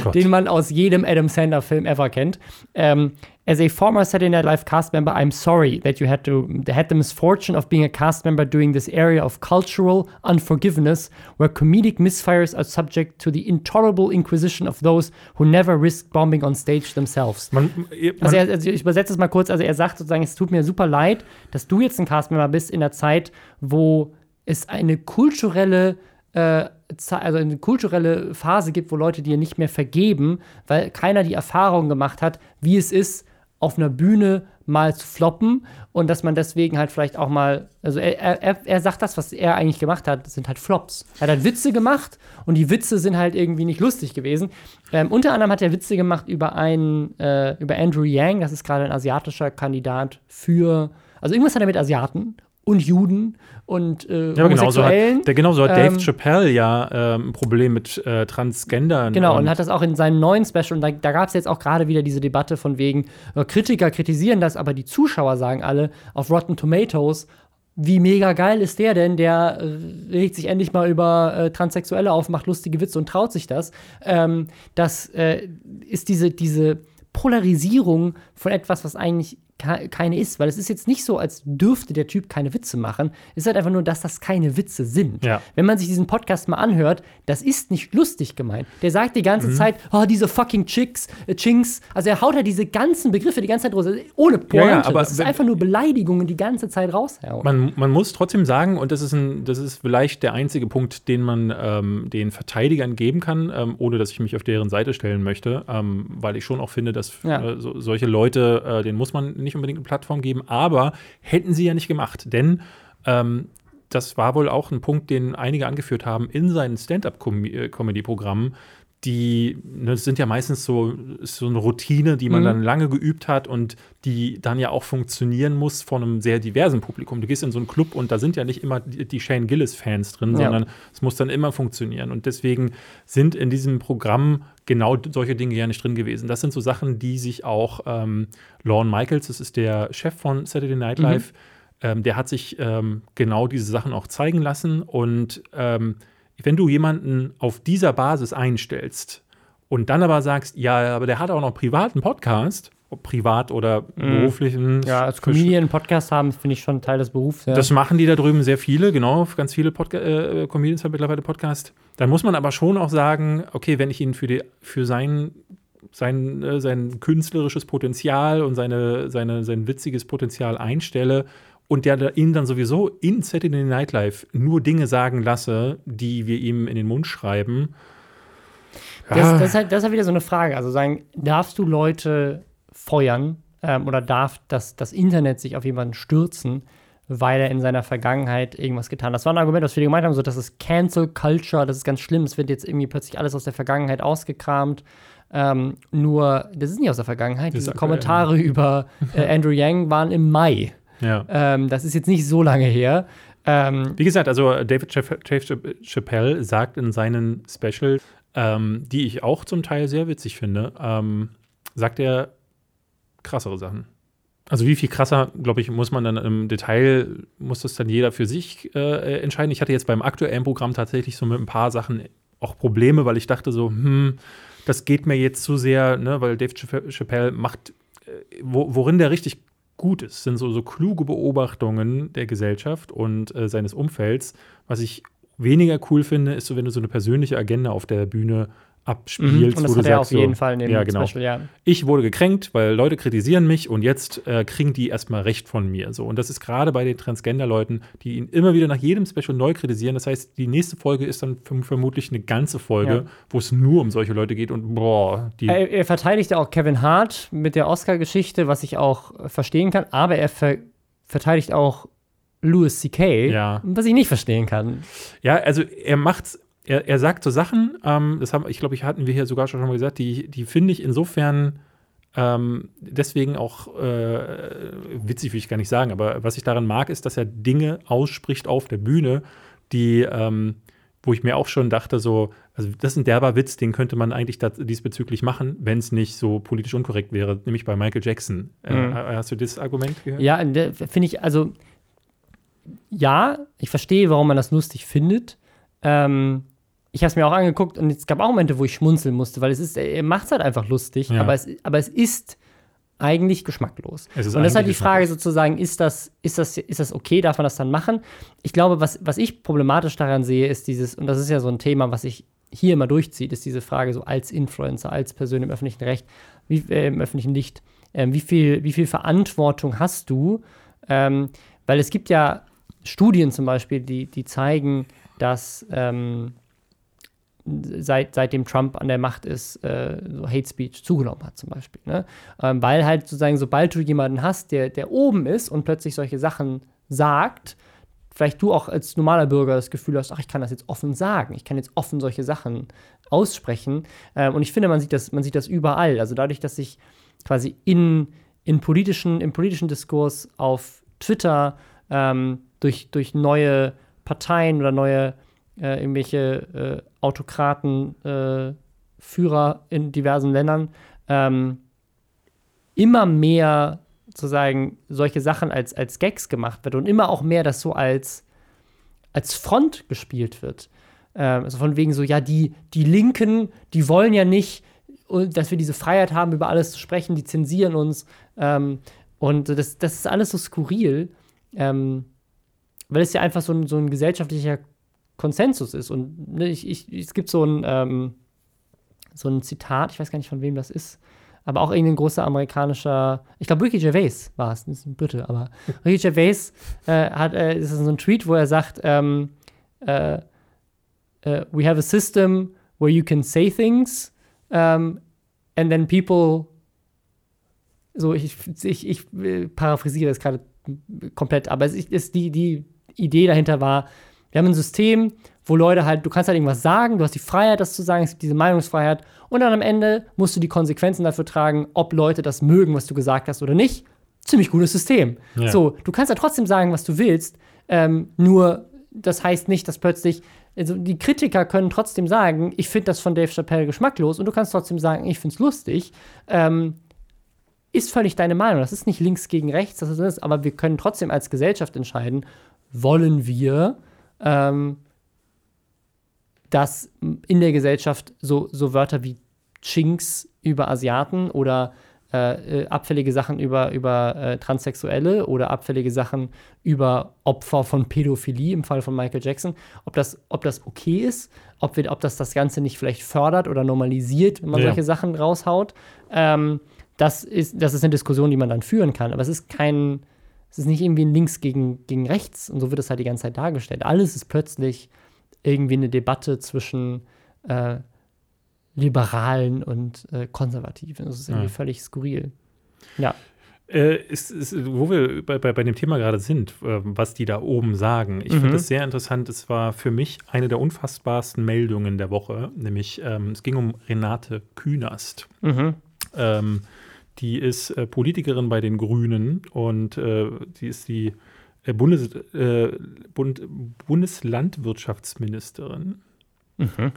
Gott. den man aus jedem Adam Sandler-Film ever kennt. Ähm, as a former Saturday Night Live cast member, I'm sorry that you had to had the misfortune of being a cast member doing this area of cultural unforgiveness, where comedic misfires are subject to the intolerable inquisition of those who never risk bombing on stage themselves. Man, man, Also, er, also ich übersetze es mal kurz. Also er sagt sozusagen, es tut mir super leid, dass du jetzt ein Castmember bist in der Zeit, wo es eine kulturelle äh, also eine kulturelle Phase gibt, wo Leute dir nicht mehr vergeben, weil keiner die Erfahrung gemacht hat, wie es ist, auf einer Bühne mal zu floppen und dass man deswegen halt vielleicht auch mal, also er, er, er sagt das, was er eigentlich gemacht hat, sind halt Flops. Er hat halt Witze gemacht und die Witze sind halt irgendwie nicht lustig gewesen. Ähm, unter anderem hat er Witze gemacht über einen, äh, über Andrew Yang, das ist gerade ein asiatischer Kandidat für, also irgendwas hat er mit Asiaten und Juden und äh, ja, genauso hat, der, genauso hat Ähm, Dave Chappelle ja ähm, ein Problem mit äh, Transgendern. Genau, und hat das auch in seinem neuen Special, und da, da gab es jetzt auch gerade wieder diese Debatte von wegen, äh, Kritiker kritisieren das, aber die Zuschauer sagen alle auf Rotten Tomatoes, wie mega geil ist der denn? Der äh, regt sich endlich mal über äh, Transsexuelle auf, macht lustige Witze und traut sich das. Ähm, das äh, ist diese, diese Polarisierung von etwas, was eigentlich keine ist, weil es ist jetzt nicht so, als dürfte der Typ keine Witze machen. Es ist halt einfach nur, dass das keine Witze sind. Ja. Wenn man sich diesen Podcast mal anhört, das ist nicht lustig gemeint. Der sagt die Mhm. ganze Zeit, oh, diese fucking Chicks, äh, Chinks. Also er haut ja diese ganzen Begriffe die ganze Zeit raus, ohne Pointe. Ja, ja, aber das ist einfach nur Beleidigungen die ganze Zeit raushauen. Man, man muss trotzdem sagen, und das ist, ein, das ist vielleicht der einzige Punkt, den man ähm, den Verteidigern geben kann, ähm, ohne dass ich mich auf deren Seite stellen möchte, ähm, weil ich schon auch finde, dass äh, so, solche Leute, äh, denen muss man nicht unbedingt eine Plattform geben, aber hätten sie ja nicht gemacht, denn ähm, das war wohl auch ein Punkt, den einige angeführt haben in seinen Stand-up-Comedy-Programmen. Die ne, sind ja meistens so, so eine Routine, die man Mhm. dann lange geübt hat und die dann ja auch funktionieren muss von einem sehr diversen Publikum. Du gehst in so einen Club und da sind ja nicht immer die, die Shane Gillis-Fans drin, Ja. sondern es muss dann immer funktionieren. Und deswegen sind in diesem Programm genau solche Dinge ja nicht drin gewesen. Das sind so Sachen, die sich auch ähm, Lorne Michaels, das ist der Chef von Saturday Night Mhm. Live, ähm, der hat sich ähm, genau diese Sachen auch zeigen lassen. Und ähm, wenn du jemanden auf dieser Basis einstellst und dann aber sagst, ja, aber der hat auch noch privaten Podcast, ob privat oder beruflichen. Mhm. ja, als Comedian Podcast haben, finde ich schon Teil des Berufs. Ja. Das machen die da drüben sehr viele, genau. Ganz viele Podca äh, Comedians haben mittlerweile Podcast. Dann muss man aber schon auch sagen, okay, wenn ich ihn für, die, für sein, sein, äh, sein künstlerisches Potenzial und seine, seine, sein witziges Potenzial einstelle und der ihn dann sowieso in Saturday Night Live nur Dinge sagen lasse, die wir ihm in den Mund schreiben. Das, das, ist halt, das ist halt wieder so eine Frage. Also sagen, darfst du Leute feuern ähm, oder darf das, das Internet sich auf jemanden stürzen, weil er in seiner Vergangenheit irgendwas getan hat? Das war ein Argument, was viele gemeint haben, so das ist Cancel Culture, das ist ganz schlimm, es wird jetzt irgendwie plötzlich alles aus der Vergangenheit ausgekramt. Ähm, nur, das ist nicht aus der Vergangenheit. Diese Kommentare über äh, Andrew Yang waren im Mai. Ja. Ähm, das ist jetzt nicht so lange her. Ähm, Wie gesagt, also David Chapp- Dave Chappelle sagt in seinen Specials, ähm, die ich auch zum Teil sehr witzig finde, ähm, sagt er krassere Sachen. Also wie viel krasser, glaube ich, muss man dann im Detail, muss das dann jeder für sich äh, entscheiden. Ich hatte jetzt beim aktuellen Programm tatsächlich so mit ein paar Sachen auch Probleme, weil ich dachte so, hm, das geht mir jetzt zu sehr, ne, weil Dave Chapp- Chappelle macht, äh, wo, worin der richtig gut ist, sind so, so kluge Beobachtungen der Gesellschaft und äh, seines Umfelds. Was ich weniger cool finde, ist so, wenn du so eine persönliche Agenda auf der Bühne abspielst, und das wo hat du er sagst, auf jeden so, Fall in dem ja, genau. Special, ja. ich wurde gekränkt, weil Leute kritisieren mich und jetzt äh, kriegen die erstmal Recht von mir. So. Und das ist gerade bei den Transgender-Leuten, die ihn immer wieder nach jedem Special neu kritisieren. Das heißt, die nächste Folge ist dann verm- vermutlich eine ganze Folge, Ja. wo es nur um solche Leute geht und boah. Er, er verteidigt ja auch Kevin Hart mit der Oscar-Geschichte, was ich auch äh, verstehen kann, aber er ver verteidigt auch Louis C.K., Ja. was ich nicht verstehen kann. Ja, also er macht's, er, er sagt so Sachen, ähm, das haben, ich glaube, ich hatten wir hier sogar schon mal gesagt, die, die finde ich insofern Ähm, deswegen auch äh, witzig will ich gar nicht sagen, aber was ich daran mag, ist, dass er Dinge ausspricht auf der Bühne, die, ähm, wo ich mir auch schon dachte, so, also das ist ein derber Witz, den könnte man eigentlich diesbezüglich machen, wenn es nicht so politisch unkorrekt wäre, nämlich bei Michael Jackson. Äh, mhm. Äh, hast du das Argument gehört? Ja, finde ich, also ja, ich verstehe, warum man das lustig findet. Ähm, ich habe es mir auch angeguckt und es gab auch Momente, wo ich schmunzeln musste, weil es ist, er macht es halt einfach lustig, ja. aber, es, aber es ist eigentlich geschmacklos. und das ist halt die Frage sozusagen, ist das, ist, das, ist das okay, darf man das dann machen? Ich glaube, was, was ich problematisch daran sehe, ist dieses, und das ist ja so ein Thema, was sich hier immer durchzieht, ist diese Frage so als Influencer, als Person im öffentlichen Recht, wie, äh, im öffentlichen Licht, äh, wie, viel, wie viel Verantwortung hast du? Ähm, weil es gibt ja Studien zum Beispiel, die, die zeigen, dass ähm, seit, seitdem Trump an der Macht ist, äh, so Hate Speech zugenommen hat, zum Beispiel. Ne? Ähm, weil halt sozusagen, sobald du jemanden hast, der, der oben ist und plötzlich solche Sachen sagt, vielleicht du auch als normaler Bürger das Gefühl hast, ach, ich kann das jetzt offen sagen, ich kann jetzt offen solche Sachen aussprechen. Ähm, und ich finde, man sieht, das, man sieht das überall. Also dadurch, dass sich quasi in, in politischen, im politischen Diskurs auf Twitter ähm, durch, durch neue Parteien oder neue äh, irgendwelche äh, Autokraten, äh, Führer in diversen Ländern ähm, immer mehr sozusagen solche Sachen als, als Gags gemacht wird und immer auch mehr das so als, als Front gespielt wird. Ähm, also von wegen so, ja, die, die Linken, die wollen ja nicht, dass wir diese Freiheit haben, über alles zu sprechen, die zensieren uns. Ähm, und das, das ist alles so skurril, ähm, weil es ja einfach so ein, so ein gesellschaftlicher Konsensus ist. Und ne, ich, ich, es gibt so ein, ähm, so ein Zitat, ich weiß gar nicht, von wem das ist, aber auch irgendein großer amerikanischer, ich glaube, Ricky Gervais war es, ist ein Brite, aber [laughs] Ricky Gervais äh, hat, äh, ist so ein Tweet, wo er sagt, ähm, äh, uh, we have a system where you can say things um, and then people so ich, ich, ich äh, paraphrasiere das gerade komplett, aber es ist die, die Idee dahinter war, wir haben ein System, wo Leute halt, du kannst halt irgendwas sagen, du hast die Freiheit, das zu sagen, es gibt diese Meinungsfreiheit und dann am Ende musst du die Konsequenzen dafür tragen, ob Leute das mögen, was du gesagt hast oder nicht. Ziemlich gutes System. Ja. So, du kannst ja trotzdem sagen, was du willst, ähm, nur das heißt nicht, dass plötzlich, also die Kritiker können trotzdem sagen, ich finde das von Dave Chappelle geschmacklos und du kannst trotzdem sagen, ich finde es lustig. Ähm, ist völlig deine Meinung. Das ist nicht links gegen rechts, das ist, aber wir können trotzdem als Gesellschaft entscheiden, wollen wir ähm, dass in der Gesellschaft so, so Wörter wie Chinks über Asiaten oder äh, äh, abfällige Sachen über, über äh, Transsexuelle oder abfällige Sachen über Opfer von Pädophilie im Fall von Michael Jackson, ob das, ob das okay ist, ob, wir, ob das das Ganze nicht vielleicht fördert oder normalisiert, wenn man ja. solche Sachen raushaut. Ähm, das, ist, das ist eine Diskussion, die man dann führen kann. Aber es ist kein, es ist nicht irgendwie ein Links gegen, gegen rechts und so wird es halt die ganze Zeit dargestellt. Alles ist plötzlich irgendwie eine Debatte zwischen äh, Liberalen und äh, Konservativen. Das ist irgendwie ja. völlig skurril. Ja. Äh, ist, ist, wo wir bei, bei, bei, dem Thema gerade sind, äh, was die da oben sagen. Ich mhm. finde das sehr interessant. Es war für mich eine der unfassbarsten Meldungen der Woche, nämlich ähm, es ging um Renate Künast. Mhm. Ähm, die ist äh, Politikerin bei den Grünen und äh, die ist die äh, Bundes, äh, Bund, Bundeslandwirtschaftsministerin. Mhm.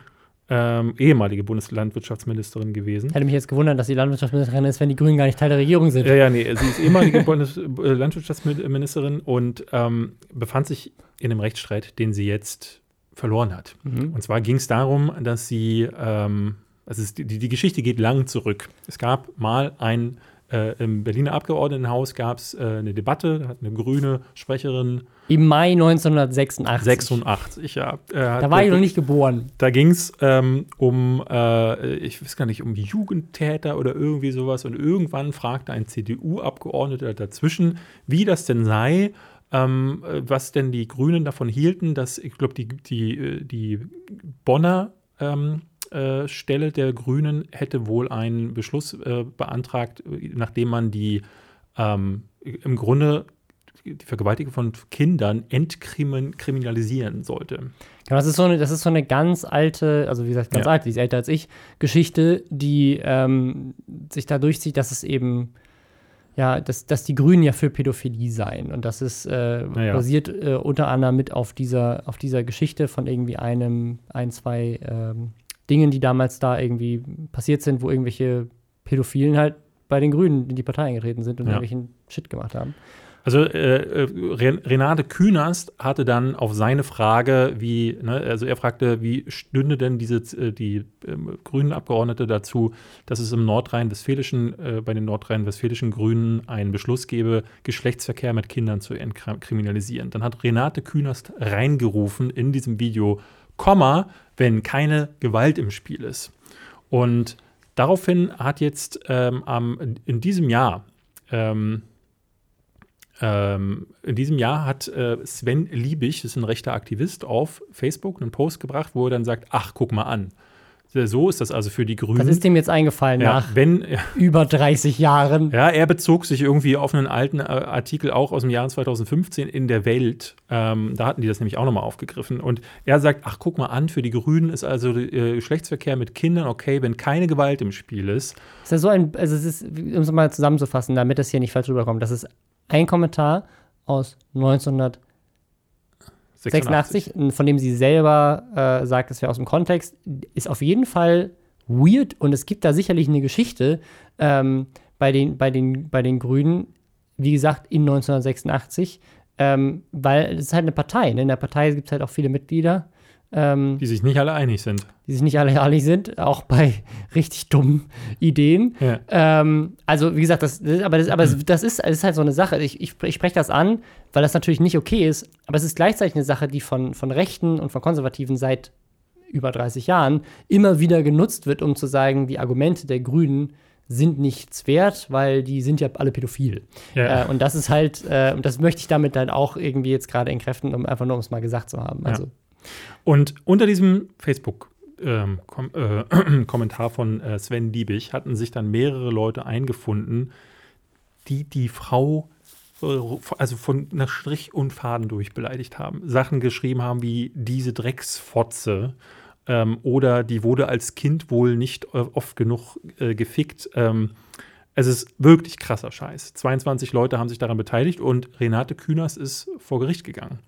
Ähm, ehemalige Bundeslandwirtschaftsministerin gewesen. Hätte mich jetzt gewundert, dass sie Landwirtschaftsministerin ist, wenn die Grünen gar nicht Teil der Regierung sind. Ja, ja, nee, sie ist ehemalige [laughs] Bundeslandwirtschaftsministerin und ähm, befand sich in einem Rechtsstreit, den sie jetzt verloren hat. Mhm. Und zwar ging es darum, dass sie, ähm, also es, die, die Geschichte geht lang zurück. Es gab mal ein äh, Im Berliner Abgeordnetenhaus gab es äh, eine Debatte, da hat eine grüne Sprecherin. Im Mai 1986. 86, ja. Äh, da war ich noch nicht geboren. Da ging es ähm, um, äh, ich weiß gar nicht, um Jugendtäter oder irgendwie sowas. Und irgendwann fragte ein CDU-Abgeordneter dazwischen, wie das denn sei, ähm, was denn die Grünen davon hielten, dass, ich glaube, die, die, äh, die Bonner ähm, äh, Stelle der Grünen hätte wohl einen Beschluss äh, beantragt, nachdem man die ähm, im Grunde die Vergewaltigung von Kindern entkriminalisieren sollte. Genau, das ist so eine, das ist so eine ganz alte, also wie gesagt, ganz Ja. alte, die ist älter als ich, Geschichte, die ähm, sich da durchzieht, dass es eben, ja, dass, dass die Grünen ja für Pädophilie seien. Und das ist äh, ja. basiert äh, unter anderem mit auf dieser, auf dieser Geschichte von irgendwie einem, ein, zwei ähm, Dingen, die damals da irgendwie passiert sind, wo irgendwelche Pädophilen halt bei den Grünen in die Partei eingetreten sind und Ja. irgendwelchen Shit gemacht haben. Also äh, äh, Ren- Renate Künast hatte dann auf seine Frage, wie, ne, also er fragte, wie stünde denn diese äh, die ähm, grünen Abgeordnete dazu, dass es im nordrhein-westfälischen äh, bei den nordrhein-westfälischen Grünen einen Beschluss gebe, Geschlechtsverkehr mit Kindern zu entkriminalisieren. Dann hat Renate Künast reingerufen in diesem Video, Komma, wenn keine Gewalt im Spiel ist. Und daraufhin hat jetzt ähm, am, in diesem Jahr ähm, ähm, in diesem Jahr hat äh, Sven Liebig, das ist ein rechter Aktivist, auf Facebook einen Post gebracht, wo er dann sagt: Ach, guck mal an. So ist das also für die Grünen. Das ist dem jetzt eingefallen ja, nach wenn, über 30 Jahren. ja, er bezog sich irgendwie auf einen alten äh, Artikel auch aus dem Jahr 2015 in der Welt. Ähm, da hatten die das nämlich auch nochmal aufgegriffen. Und er sagt, ach, guck mal an, für die Grünen ist also äh, Geschlechtsverkehr mit Kindern okay, wenn keine Gewalt im Spiel ist. Es ist ja so ein, also es ist, um es mal zusammenzufassen, damit das hier nicht falsch rüberkommt, das ist ein Kommentar aus 1986, von dem sie selber äh, sagt, das wäre aus dem Kontext, ist auf jeden Fall weird und es gibt da sicherlich eine Geschichte ähm, bei, den, bei, den, bei den Grünen, wie gesagt, in 1986, ähm, weil es ist halt eine Partei. Ne? In der Partei gibt es halt auch viele Mitglieder. Ähm, Die sich nicht alle einig sind. die sich nicht alle einig sind, auch bei richtig dummen Ideen. Ja. Ähm, also, wie gesagt, das, das, aber, das, aber das, das, ist, das ist halt so eine Sache. Ich, ich, ich spreche das an, weil das natürlich nicht okay ist, aber es ist gleichzeitig eine Sache, die von, von Rechten und von Konservativen seit über 30 Jahren immer wieder genutzt wird, um zu sagen, die Argumente der Grünen sind nichts wert, weil die sind ja alle pädophil. Ja. Äh, und das ist halt, äh, und das möchte ich damit dann auch irgendwie jetzt gerade entkräften, um einfach nur um es mal gesagt zu haben. Also, Und unter diesem Facebook-Kommentar [clears throat] von äh, Sven Liebig hatten sich dann mehrere Leute eingefunden, die die Frau äh, also von nach Strich und Faden durch beleidigt haben. Sachen geschrieben haben wie diese Drecksfotze ähm, oder die wurde als Kind wohl nicht äh, oft genug äh, gefickt. Ähm, es ist wirklich krasser Scheiß. 22 Leute haben sich daran beteiligt und Renate Künast ist vor Gericht gegangen.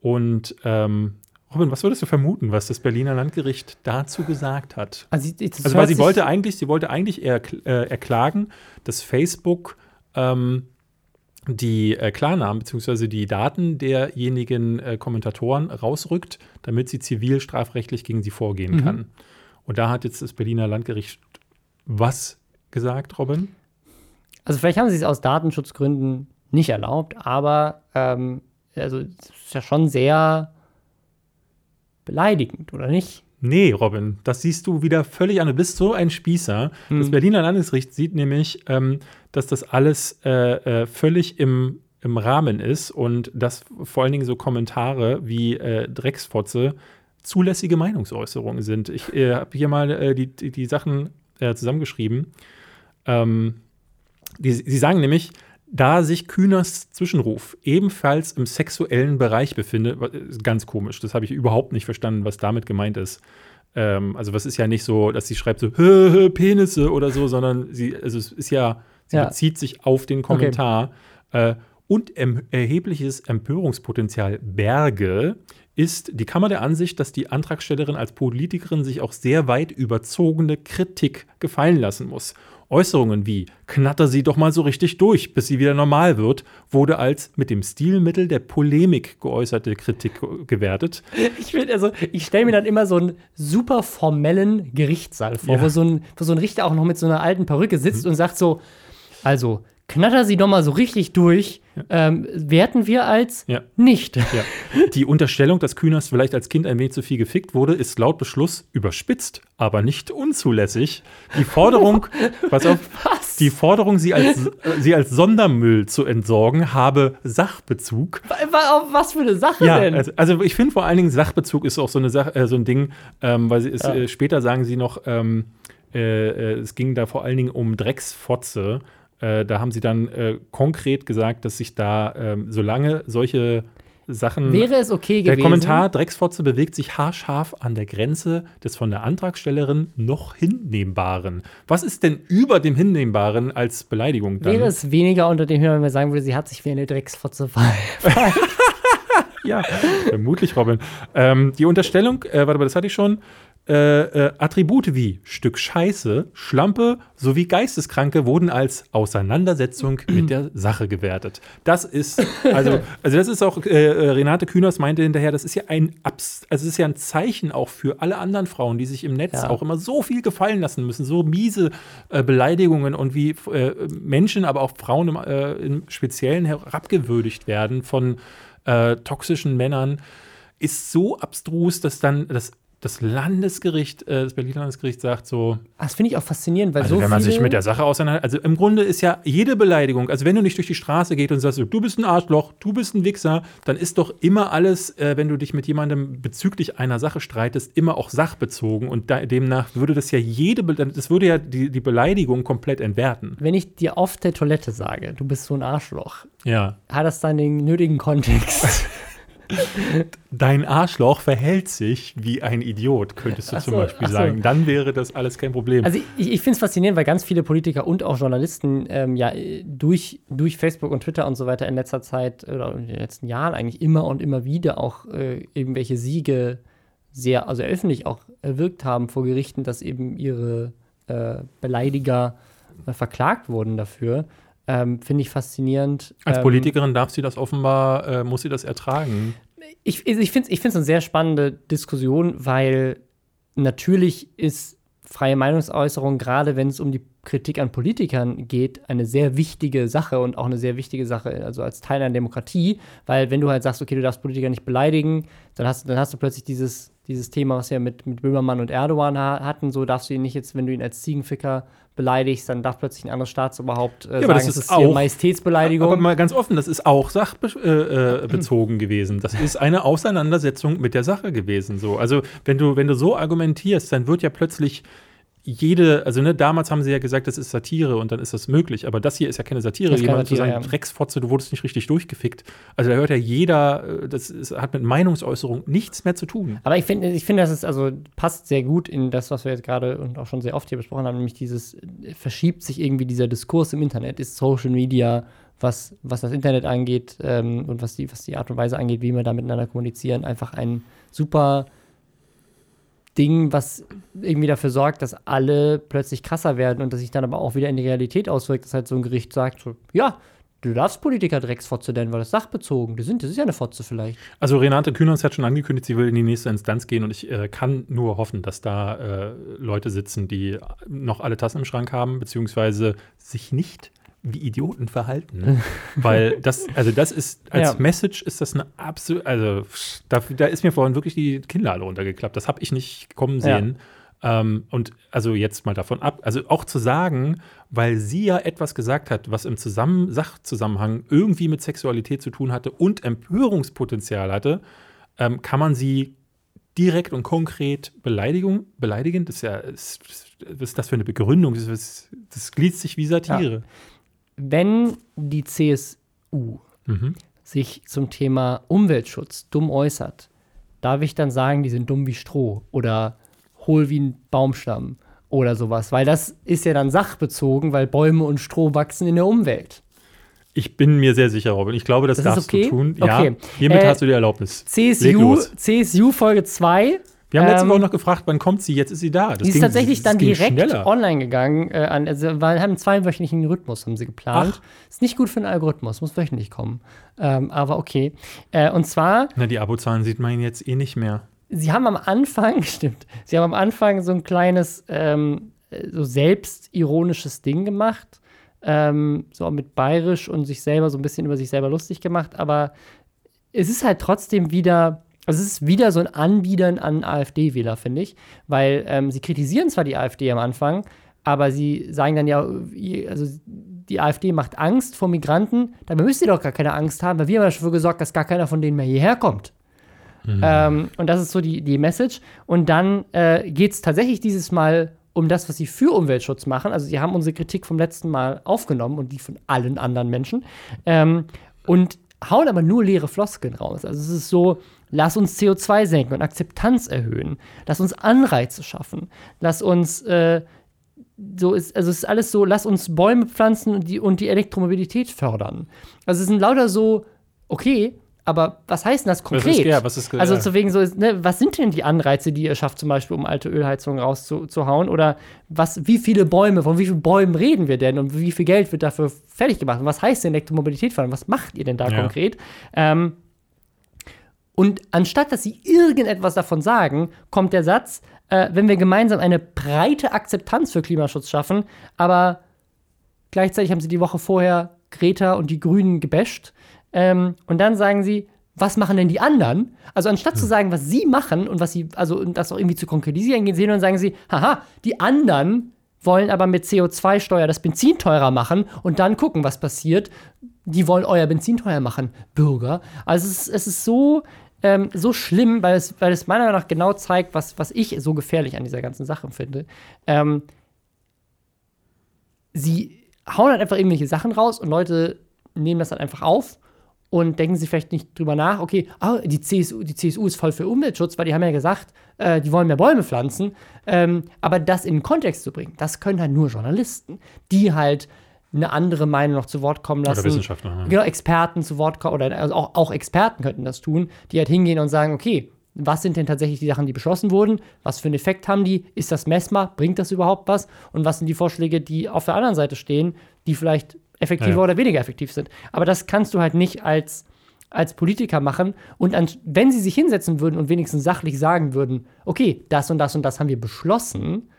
Und ähm, Robin, was würdest du vermuten, was das Berliner Landgericht dazu gesagt hat? also, Also, weil sie wollte eigentlich, sie wollte eigentlich äh, erklagen, dass Facebook ähm, die äh, Klarnamen bzw. die Daten derjenigen äh, Kommentatoren rausrückt, damit sie zivil strafrechtlich gegen sie vorgehen Mhm. kann. Und da hat jetzt das Berliner Landgericht was gesagt, Robin? Also vielleicht haben sie es aus Datenschutzgründen nicht erlaubt, aber ähm, also es ist ja schon sehr beleidigend, oder nicht? Nee, Robin, das siehst du wieder völlig an. Du bist so ein Spießer. Das Hm. Berliner Landesgericht sieht nämlich, ähm, dass das alles äh, äh, völlig im, im Rahmen ist und dass vor allen Dingen so Kommentare wie äh, Drecksfotze zulässige Meinungsäußerungen sind. Ich äh, habe hier mal äh, die, die, die Sachen äh, zusammengeschrieben. Ähm, die, sie sagen nämlich, da sich Kühners Zwischenruf ebenfalls im sexuellen Bereich befindet, ist ganz komisch, das habe ich überhaupt nicht verstanden, was damit gemeint ist. Ähm, also, was ist ja nicht so, dass sie schreibt so "Hö, hö, Penisse oder so, sondern sie, also es ist ja, sie Ja. bezieht sich auf den Kommentar. Äh, und erhebliches Empörungspotenzial Berge ist die Kammer der Ansicht, dass die Antragstellerin als Politikerin sich auch sehr weit überzogene Kritik gefallen lassen muss. Äußerungen wie knatter sie doch mal so richtig durch, bis sie wieder normal wird, wurde als mit dem Stilmittel der Polemik geäußerte Kritik gewertet. Ich finde, also, ich stelle mir dann immer so einen super formellen Gerichtssaal vor, Ja. wo, so ein, wo so ein Richter auch noch mit so einer alten Perücke sitzt und sagt so, also, knatter sie doch mal so richtig durch, ähm, werten wir als Ja. nicht. Ja. Die Unterstellung, dass Kühners vielleicht als Kind ein wenig zu viel gefickt wurde, ist laut Beschluss überspitzt, aber nicht unzulässig. Die Forderung, [laughs] pass auf, Was? die Forderung, sie als, äh, sie als Sondermüll zu entsorgen, habe Sachbezug. Auf was für eine Sache Ja, denn? also, also ich finde vor allen Dingen Sachbezug ist auch so eine Sache, äh, so ein Ding, ähm, weil sie ist, Ja. äh, später sagen sie noch, ähm, äh, äh, es ging da vor allen Dingen um Drecksfotze. Äh, da haben sie dann äh, konkret gesagt, dass sich da, ähm, solange solche Sachen. Wäre es okay der gewesen? Kommentar Drecksfotze bewegt sich haarscharf an der Grenze des von der Antragstellerin noch Hinnehmbaren. Was ist denn über dem Hinnehmbaren als Beleidigung dann? Wäre es weniger unter den Hörern, wenn man sagen würde, sie hat sich wie eine Drecksfotze verhalten? [laughs] Ja, vermutlich, Robin. Ähm, die Unterstellung, äh, warte mal, das hatte ich schon. Äh, äh, Attribute wie Stück Scheiße, Schlampe sowie Geisteskranke wurden als Auseinandersetzung [clears throat] mit der Sache gewertet. Das ist, also, [laughs] also das ist auch, äh, äh, Renate Künast meinte hinterher, das ist ja ein Abs also ist ja ein Zeichen auch für alle anderen Frauen, die sich im Netz Ja. auch immer so viel gefallen lassen müssen, so miese äh, Beleidigungen und wie Menschen, aber auch Frauen im, im Speziellen herabgewürdigt werden von toxischen Männern, ist so abstrus, dass dann das, das Landesgericht, äh, das Berliner Landesgericht sagt so, Das finde ich auch faszinierend, weil also so wenn man sich mit der Sache auseinander, also im Grunde ist ja jede Beleidigung, also wenn du nicht durch die Straße gehst und sagst, du bist ein Arschloch, du bist ein Wichser, dann ist doch immer alles, äh, wenn du dich mit jemandem bezüglich einer Sache streitest, immer auch sachbezogen und da, demnach würde das ja jede, Be- das würde ja die, die Beleidigung komplett entwerten. wenn ich dir auf der Toilette sage, du bist so ein Arschloch, Ja. hat das dann den nötigen Kontext? [laughs] Dein Arschloch verhält sich wie ein Idiot, könntest du Ach zum so, Beispiel so. sagen. Dann wäre das alles kein Problem. Also ich, ich finde es faszinierend, weil ganz viele Politiker und auch Journalisten ähm, ja durch, durch Facebook und Twitter und so weiter in letzter Zeit oder in den letzten Jahren eigentlich immer und immer wieder auch äh, irgendwelche Siege sehr, also öffentlich auch erwirkt haben vor Gerichten, dass eben ihre äh, Beleidiger äh, verklagt wurden dafür. Ähm, finde ich faszinierend. Als Ähm, Politikerin darf sie das offenbar, äh, muss sie das ertragen. ich, also ich finde es eine sehr spannende Diskussion, weil natürlich ist freie Meinungsäußerung, gerade wenn es um die Kritik an Politikern geht, eine sehr wichtige Sache und auch eine sehr wichtige Sache, also als Teil einer Demokratie, weil wenn du halt sagst, okay, du darfst Politiker nicht beleidigen, dann hast, dann hast du plötzlich dieses, dieses Thema, was wir mit, mit Böhmermann und Erdogan ha hatten, so darfst du ihn nicht jetzt, wenn du ihn als Ziegenficker beleidigst, dann darf plötzlich ein anderes Staatsoberhaupt äh, aber sagen, das ist ist auch- Majestätsbeleidigung. Aber mal ganz offen, das ist auch sachbezogen äh, bezogen gewesen. Das ist eine Auseinandersetzung mit der Sache gewesen. So. Also, wenn du, wenn du so argumentierst, dann wird ja plötzlich jede, also ne, damals haben sie ja gesagt, das ist Satire und dann ist das möglich. Aber das hier ist ja keine Satire. Jemand zu sagen, ja. Drecksfotze, du wurdest nicht richtig durchgefickt. Also da hört ja jeder, äh, das ist, hat mit Meinungsäußerung nichts mehr zu tun. Aber ich finde, ich finde, das ist also passt sehr gut in das, was wir jetzt gerade und auch schon sehr oft hier besprochen haben, nämlich dieses äh, verschiebt sich irgendwie dieser Diskurs im Internet, ist Social Media, was, was das Internet angeht ähm, und was die, was die Art und Weise angeht, wie wir da miteinander kommunizieren, einfach ein super Ding, was irgendwie dafür sorgt, dass alle plötzlich krasser werden und dass sich dann aber auch wieder in die Realität auswirkt, dass halt so ein Gericht sagt, so, ja, du darfst Politiker Drecksfotze nennen, weil das sachbezogen, die sind, das ist ja eine Fotze vielleicht. Also Renate Künast hat schon angekündigt, sie will in die nächste Instanz gehen und ich äh, kann nur hoffen, dass da äh, Leute sitzen, die noch alle Tassen im Schrank haben, beziehungsweise sich nicht wie Idioten verhalten. Weil das, also das ist, als Ja. Message ist das eine absolut, also da, da ist mir vorhin wirklich die Kinnlade runtergeklappt. Das habe ich nicht kommen Ja. sehen. Ähm, und also jetzt mal davon ab, also auch zu sagen, weil sie ja etwas gesagt hat, was im Zusammen Sachzusammenhang irgendwie mit Sexualität zu tun hatte und Empörungspotenzial hatte, ähm, kann man sie direkt und konkret Beleidigung, beleidigen. Das ist ja, ist, was ist das für eine Begründung? Das, ist, das gliedert sich wie Satire. Wenn die CSU Mhm. sich zum Thema Umweltschutz dumm äußert, darf ich dann sagen, die sind dumm wie Stroh oder hohl wie ein Baumstamm oder sowas, weil das ist ja dann sachbezogen, weil Bäume und Stroh wachsen in der Umwelt. Ich bin mir sehr sicher, Robin. Ich glaube, das, Das darfst okay? du tun. Okay. Ja, hiermit Äh, hast du die Erlaubnis. CSU. CSU Folge 2. Wir haben letzte ähm, Woche noch gefragt, wann kommt sie? Jetzt ist sie da. Das Die ist ging- tatsächlich dann direkt schneller. online gegangen, äh, an, also, weil haben einen zweiwöchentlichen Rhythmus haben sie geplant. Ach. Ist nicht gut für einen Algorithmus, muss wöchentlich kommen. Ähm, aber okay. Äh, und zwar Na, die Abozahlen sieht man jetzt eh nicht mehr. sie haben am Anfang, [laughs] stimmt, sie haben am Anfang so ein kleines, ähm, äh, so selbstironisches Ding gemacht, ähm, so mit bayerisch und sich selber so ein bisschen über sich selber lustig gemacht, aber es ist halt trotzdem wieder, also es ist wieder so ein Anbiedern an AfD-Wähler, finde ich, weil ähm, sie kritisieren zwar die AfD am Anfang, aber sie sagen dann ja, also die AfD macht Angst vor Migranten, dabei müsst ihr doch gar keine Angst haben, weil wir haben dafür gesorgt, dass gar keiner von denen mehr hierher kommt. Ähm, und das ist so die, die Message. Und dann äh, geht es tatsächlich dieses Mal um das, was sie für Umweltschutz machen. Also sie haben unsere Kritik vom letzten Mal aufgenommen und die von allen anderen Menschen. Ähm, und hauen aber nur leere Floskeln raus. Also es ist so, lass uns CO2 senken und Akzeptanz erhöhen. Lass uns Anreize schaffen. Lass uns äh, so ist, also es ist alles so, lass uns Bäume pflanzen und die, und die Elektromobilität fördern. Also es sind lauter so, okay, aber was heißt denn das konkret? Was ist, ja, was ist, also zu wegen so, ne, was sind denn die Anreize, die ihr schafft, zum Beispiel, um alte Ölheizungen rauszuhauen? Oder was, wie viele Bäume, von wie vielen Bäumen reden wir denn und wie viel Geld wird dafür fertig gemacht? Und was heißt denn Elektromobilität fördern? Was macht ihr denn da Ja. konkret? Ähm, und anstatt dass sie irgendetwas davon sagen, kommt der Satz, äh, wenn wir gemeinsam eine breite Akzeptanz für Klimaschutz schaffen, aber gleichzeitig haben sie die Woche vorher Greta und die Grünen gebasht. Ähm, und dann sagen sie, was machen denn die anderen? Also anstatt zu sagen, was sie machen und was sie, also und das auch irgendwie zu konkretisieren, gehen sie hin und sagen sie, haha, die anderen wollen aber mit CO2-Steuer das Benzin teurer machen und dann gucken, was passiert. Die wollen euer Benzin teuer machen, Bürger. Also es ist, es ist so, ähm, so schlimm, weil es, weil es meiner Meinung nach genau zeigt, was, was ich so gefährlich an dieser ganzen Sache finde. Ähm, sie hauen halt einfach irgendwelche Sachen raus und Leute nehmen das dann einfach auf und denken sich vielleicht nicht drüber nach, okay, ah, die, CSU, die CSU ist voll für Umweltschutz, weil die haben ja gesagt, äh, die wollen mehr Bäume pflanzen. Ähm, aber das in den Kontext zu bringen, das können halt nur Journalisten, die halt eine andere Meinung noch zu Wort kommen lassen. Oder Wissenschaftler. ne? Genau, Experten zu Wort kommen, oder also auch, auch Experten könnten das tun, die halt hingehen und sagen, okay, was sind denn tatsächlich die Sachen, die beschlossen wurden? Was für einen Effekt haben die? Ist das messbar? Bringt das überhaupt was? Und was sind die Vorschläge, die auf der anderen Seite stehen, die vielleicht effektiver Ja, ja. oder weniger effektiv sind? Aber das kannst du halt nicht als, als Politiker machen. Und an, wenn sie sich hinsetzen würden und wenigstens sachlich sagen würden, okay, das und das und das haben wir beschlossen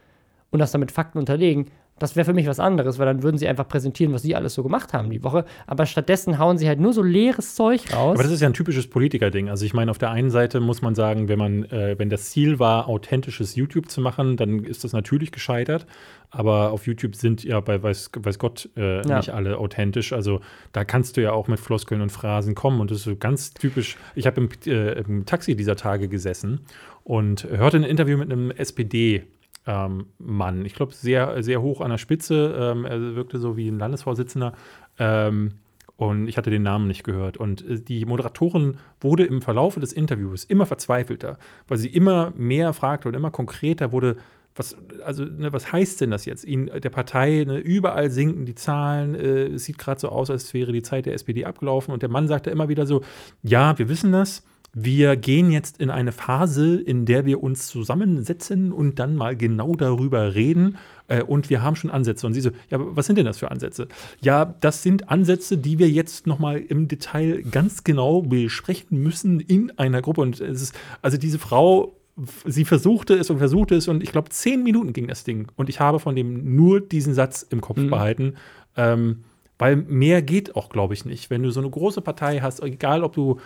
und das dann mit Fakten unterlegen, das wäre für mich was anderes, weil dann würden sie einfach präsentieren, was sie alles so gemacht haben die Woche. Aber stattdessen hauen sie halt nur so leeres Zeug raus. Aber das ist ja ein typisches Politikerding. Also ich meine, auf der einen Seite muss man sagen, wenn man, äh, wenn das Ziel war, authentisches YouTube zu machen, dann ist das natürlich gescheitert. Aber auf YouTube sind ja bei weiß, weiß Gott äh, Ja. nicht alle authentisch. Also da kannst du ja auch mit Floskeln und Phrasen kommen. Und das ist so ganz typisch. Ich habe im, äh, im Taxi dieser Tage gesessen und hörte ein Interview mit einem SPD. Ähm, Mann, ich glaube, sehr, sehr hoch an der Spitze. Ähm, er wirkte so wie ein Landesvorsitzender. Ähm, und ich hatte den Namen nicht gehört. Und äh, die Moderatorin wurde im Verlaufe des Interviews immer verzweifelter, weil sie immer mehr fragte und immer konkreter wurde. Was, also, ne, was heißt denn das jetzt? Ihnen, der Partei, ne, überall sinken die Zahlen. Äh, es sieht gerade so aus, als wäre die Zeit der SPD abgelaufen. Und der Mann sagte immer wieder so: Ja, wir wissen das. Wir gehen jetzt in eine Phase, in der wir uns zusammensetzen und dann mal genau darüber reden. Äh, und wir haben schon Ansätze. Und sie so, ja, aber was sind denn das für Ansätze? Ja, das sind Ansätze, die wir jetzt nochmal im Detail ganz genau besprechen müssen in einer Gruppe. Und es ist, also diese Frau, sie versuchte es und versuchte es und ich glaube, zehn Minuten ging das Ding. Und ich habe von dem nur diesen Satz im Kopf behalten. Ähm, weil mehr geht auch, glaube ich, nicht. Wenn du so eine große Partei hast, egal ob du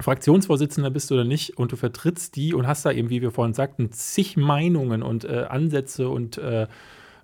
Fraktionsvorsitzender bist oder nicht und du vertrittst die und hast da eben, wie wir vorhin sagten, zig Meinungen und äh, Ansätze und äh,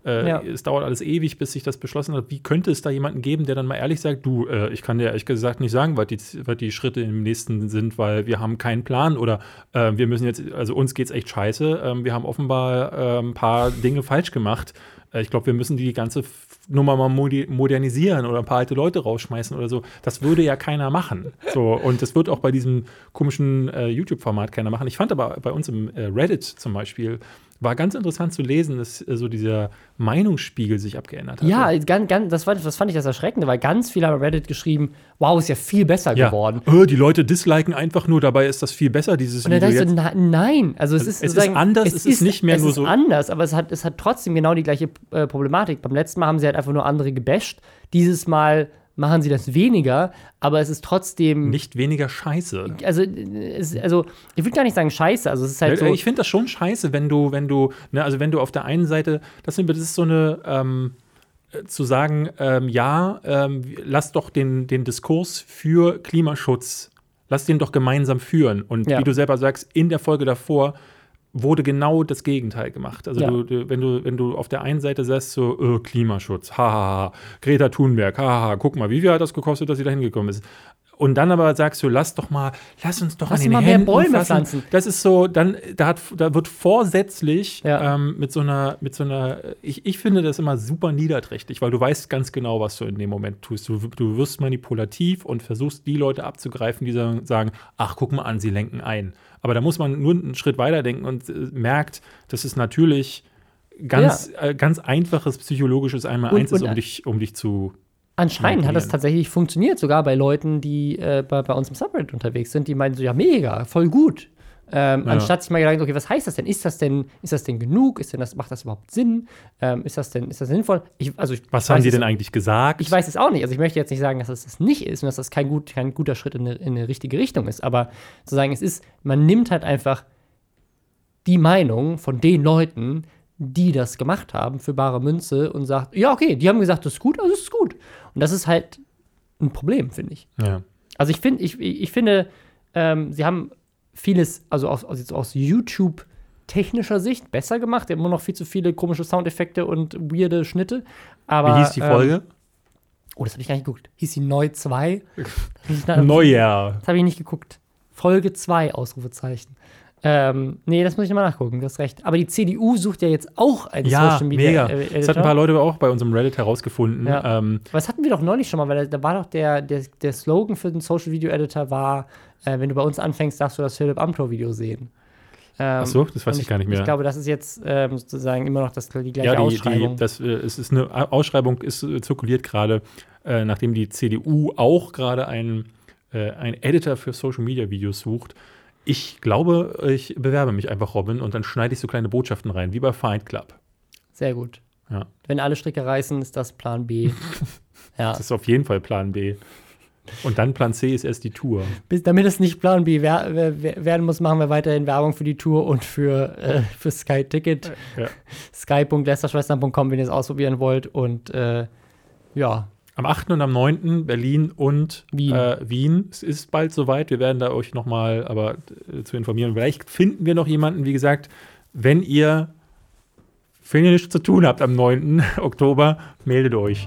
äh, Ja. es dauert alles ewig, bis sich das beschlossen hat. Wie könnte es da jemanden geben, der dann mal ehrlich sagt, du, äh, ich kann dir ehrlich gesagt nicht sagen, was die, was die Schritte im nächsten sind, weil wir haben keinen Plan oder äh, wir müssen jetzt, also uns geht's echt scheiße, ähm, wir haben offenbar ein paar Dinge falsch gemacht. Äh, ich glaube, wir müssen die ganze Nummer mal modernisieren oder ein paar alte Leute rausschmeißen oder so. Das würde ja keiner machen. So, und das wird auch bei diesem komischen äh, YouTube-Format keiner machen. Ich fand aber bei uns im äh, Reddit zum Beispiel, war ganz interessant zu lesen, dass äh, so dieser Meinungsspiegel sich abgeändert hat. ja, ganz, ganz, das, war, das fand ich das Erschreckende, weil ganz viele haben Reddit geschrieben, wow, ist ja viel besser ja. geworden. Äh, die Leute disliken einfach nur, dabei ist das viel besser, dieses Und dann Video jetzt. na, nein, also es ist, es ist anders, es ist nicht mehr es nur ist so- anders, aber es hat, es hat trotzdem genau die gleiche äh, Problematik. Beim letzten Mal haben sie halt einfach nur andere gebasht. Dieses Mal machen sie das weniger, aber es ist trotzdem Nicht weniger scheiße. also, es, also ich würde gar nicht sagen scheiße, also es ist halt Ja, so Ich finde das schon scheiße, wenn du, wenn du, ne, also wenn du auf der einen Seite, das, sind, das ist so eine, ähm, äh, zu sagen, ähm, ja, ähm, lass doch den, den Diskurs für Klimaschutz, lass den doch gemeinsam führen. Und Ja. wie du selber sagst, in der Folge davor wurde genau das Gegenteil gemacht. Also Ja. du, du, wenn du, wenn du auf der einen Seite sagst, so, äh, Klimaschutz, hahaha, Greta Thunberg, haha, guck mal, wie viel hat das gekostet, dass sie da hingekommen ist? Und dann aber sagst du, lass doch mal, lass uns doch Lass an den mal mehr Händen Bäume fassen. pflanzen. Das ist so, dann, da, hat, da wird vorsätzlich Ja. ähm, mit so einer, mit so einer, ich, ich finde das immer super niederträchtig, weil du weißt ganz genau, was du in dem Moment tust. Du, du wirst manipulativ und versuchst, die Leute abzugreifen, die sagen, ach, guck mal an, sie lenken ein. Aber da muss man nur einen Schritt weiter denken und äh, merkt, dass es natürlich ganz, äh, ganz einfaches psychologisches Einmal Und- eins ist, um dich, um dich zu. Anscheinend hat das tatsächlich funktioniert, sogar bei Leuten, die äh, bei, bei uns im Subreddit unterwegs sind, die meinen so, ja, mega, voll gut. Ähm, Ja. Anstatt sich mal Gedanken, okay, was heißt das denn? Ist das denn, ist das denn genug? Ist denn das, macht das überhaupt Sinn? Ähm, ist das denn, ist das sinnvoll? Ich, also ich, Was ich haben die es- denn eigentlich gesagt? Ich weiß es auch nicht. Also ich möchte jetzt nicht sagen, dass es das nicht ist und dass das kein, gut, kein guter Schritt in eine, in eine richtige Richtung ist. Aber zu sagen, es ist, man nimmt halt einfach die Meinung von den Leuten, die das gemacht haben, für bare Münze und sagt, ja, okay, die haben gesagt, das ist gut, also es ist gut. Und das ist halt ein Problem, finde ich. ja. Also ich finde, ich, ich finde, ähm, sie haben vieles, also aus, aus, jetzt aus YouTube technischer Sicht besser gemacht. Die immer noch viel zu viele komische Soundeffekte und weirde Schnitte. Aber, Wie hieß die ähm, Folge? Oh, das habe ich gar nicht geguckt. Hieß sie Neu 2? [laughs] Neujahr. Das habe ich nicht geguckt. Folge 2, Ausrufezeichen. Ähm, nee, das muss ich nochmal nachgucken, du hast recht. Aber die CDU sucht ja jetzt auch einen Ja, Social Media mega. äh, Das hat ein paar Leute auch bei unserem Reddit herausgefunden. Ja. Ähm, Aber das hatten wir doch neulich schon mal, weil da war doch der, der, der Slogan für den Social Video Editor war, äh, wenn du bei uns anfängst, darfst du das Philipp Amthor Video sehen. Ähm, Ach so, das weiß und ich gar nicht mehr. Ich glaube, das ist jetzt ähm, sozusagen immer noch das, die gleiche ja, die, Ausschreibung. die, das, äh, es ist eine Ausschreibung, ist äh, zirkuliert gerade, äh, nachdem die CDU auch gerade einen, äh, einen Editor für Social Media Videos sucht. Ich glaube, ich bewerbe mich einfach, Robin, und dann schneide ich so kleine Botschaften rein, wie bei Fight Club. Sehr gut. Ja. Wenn alle Stricke reißen, ist das Plan B. [laughs] ja. Das ist auf jeden Fall Plan B. Und dann Plan C ist erst die Tour. Bis, damit es nicht Plan B wer, wer, wer- werden muss, machen wir weiterhin Werbung für die Tour und für, äh, für Sky Ticket. Ja. Sky.lästerschwestern.com, wenn ihr es ausprobieren wollt. Und äh, ja, Am 8. und am 9. Berlin und Wien. Äh, Wien. Es ist bald soweit. Wir werden da euch nochmal aber äh, zu informieren. Vielleicht finden wir noch jemanden, wie gesagt, wenn ihr, wenn ihr nichts zu tun habt am 9. [laughs] Oktober, meldet euch.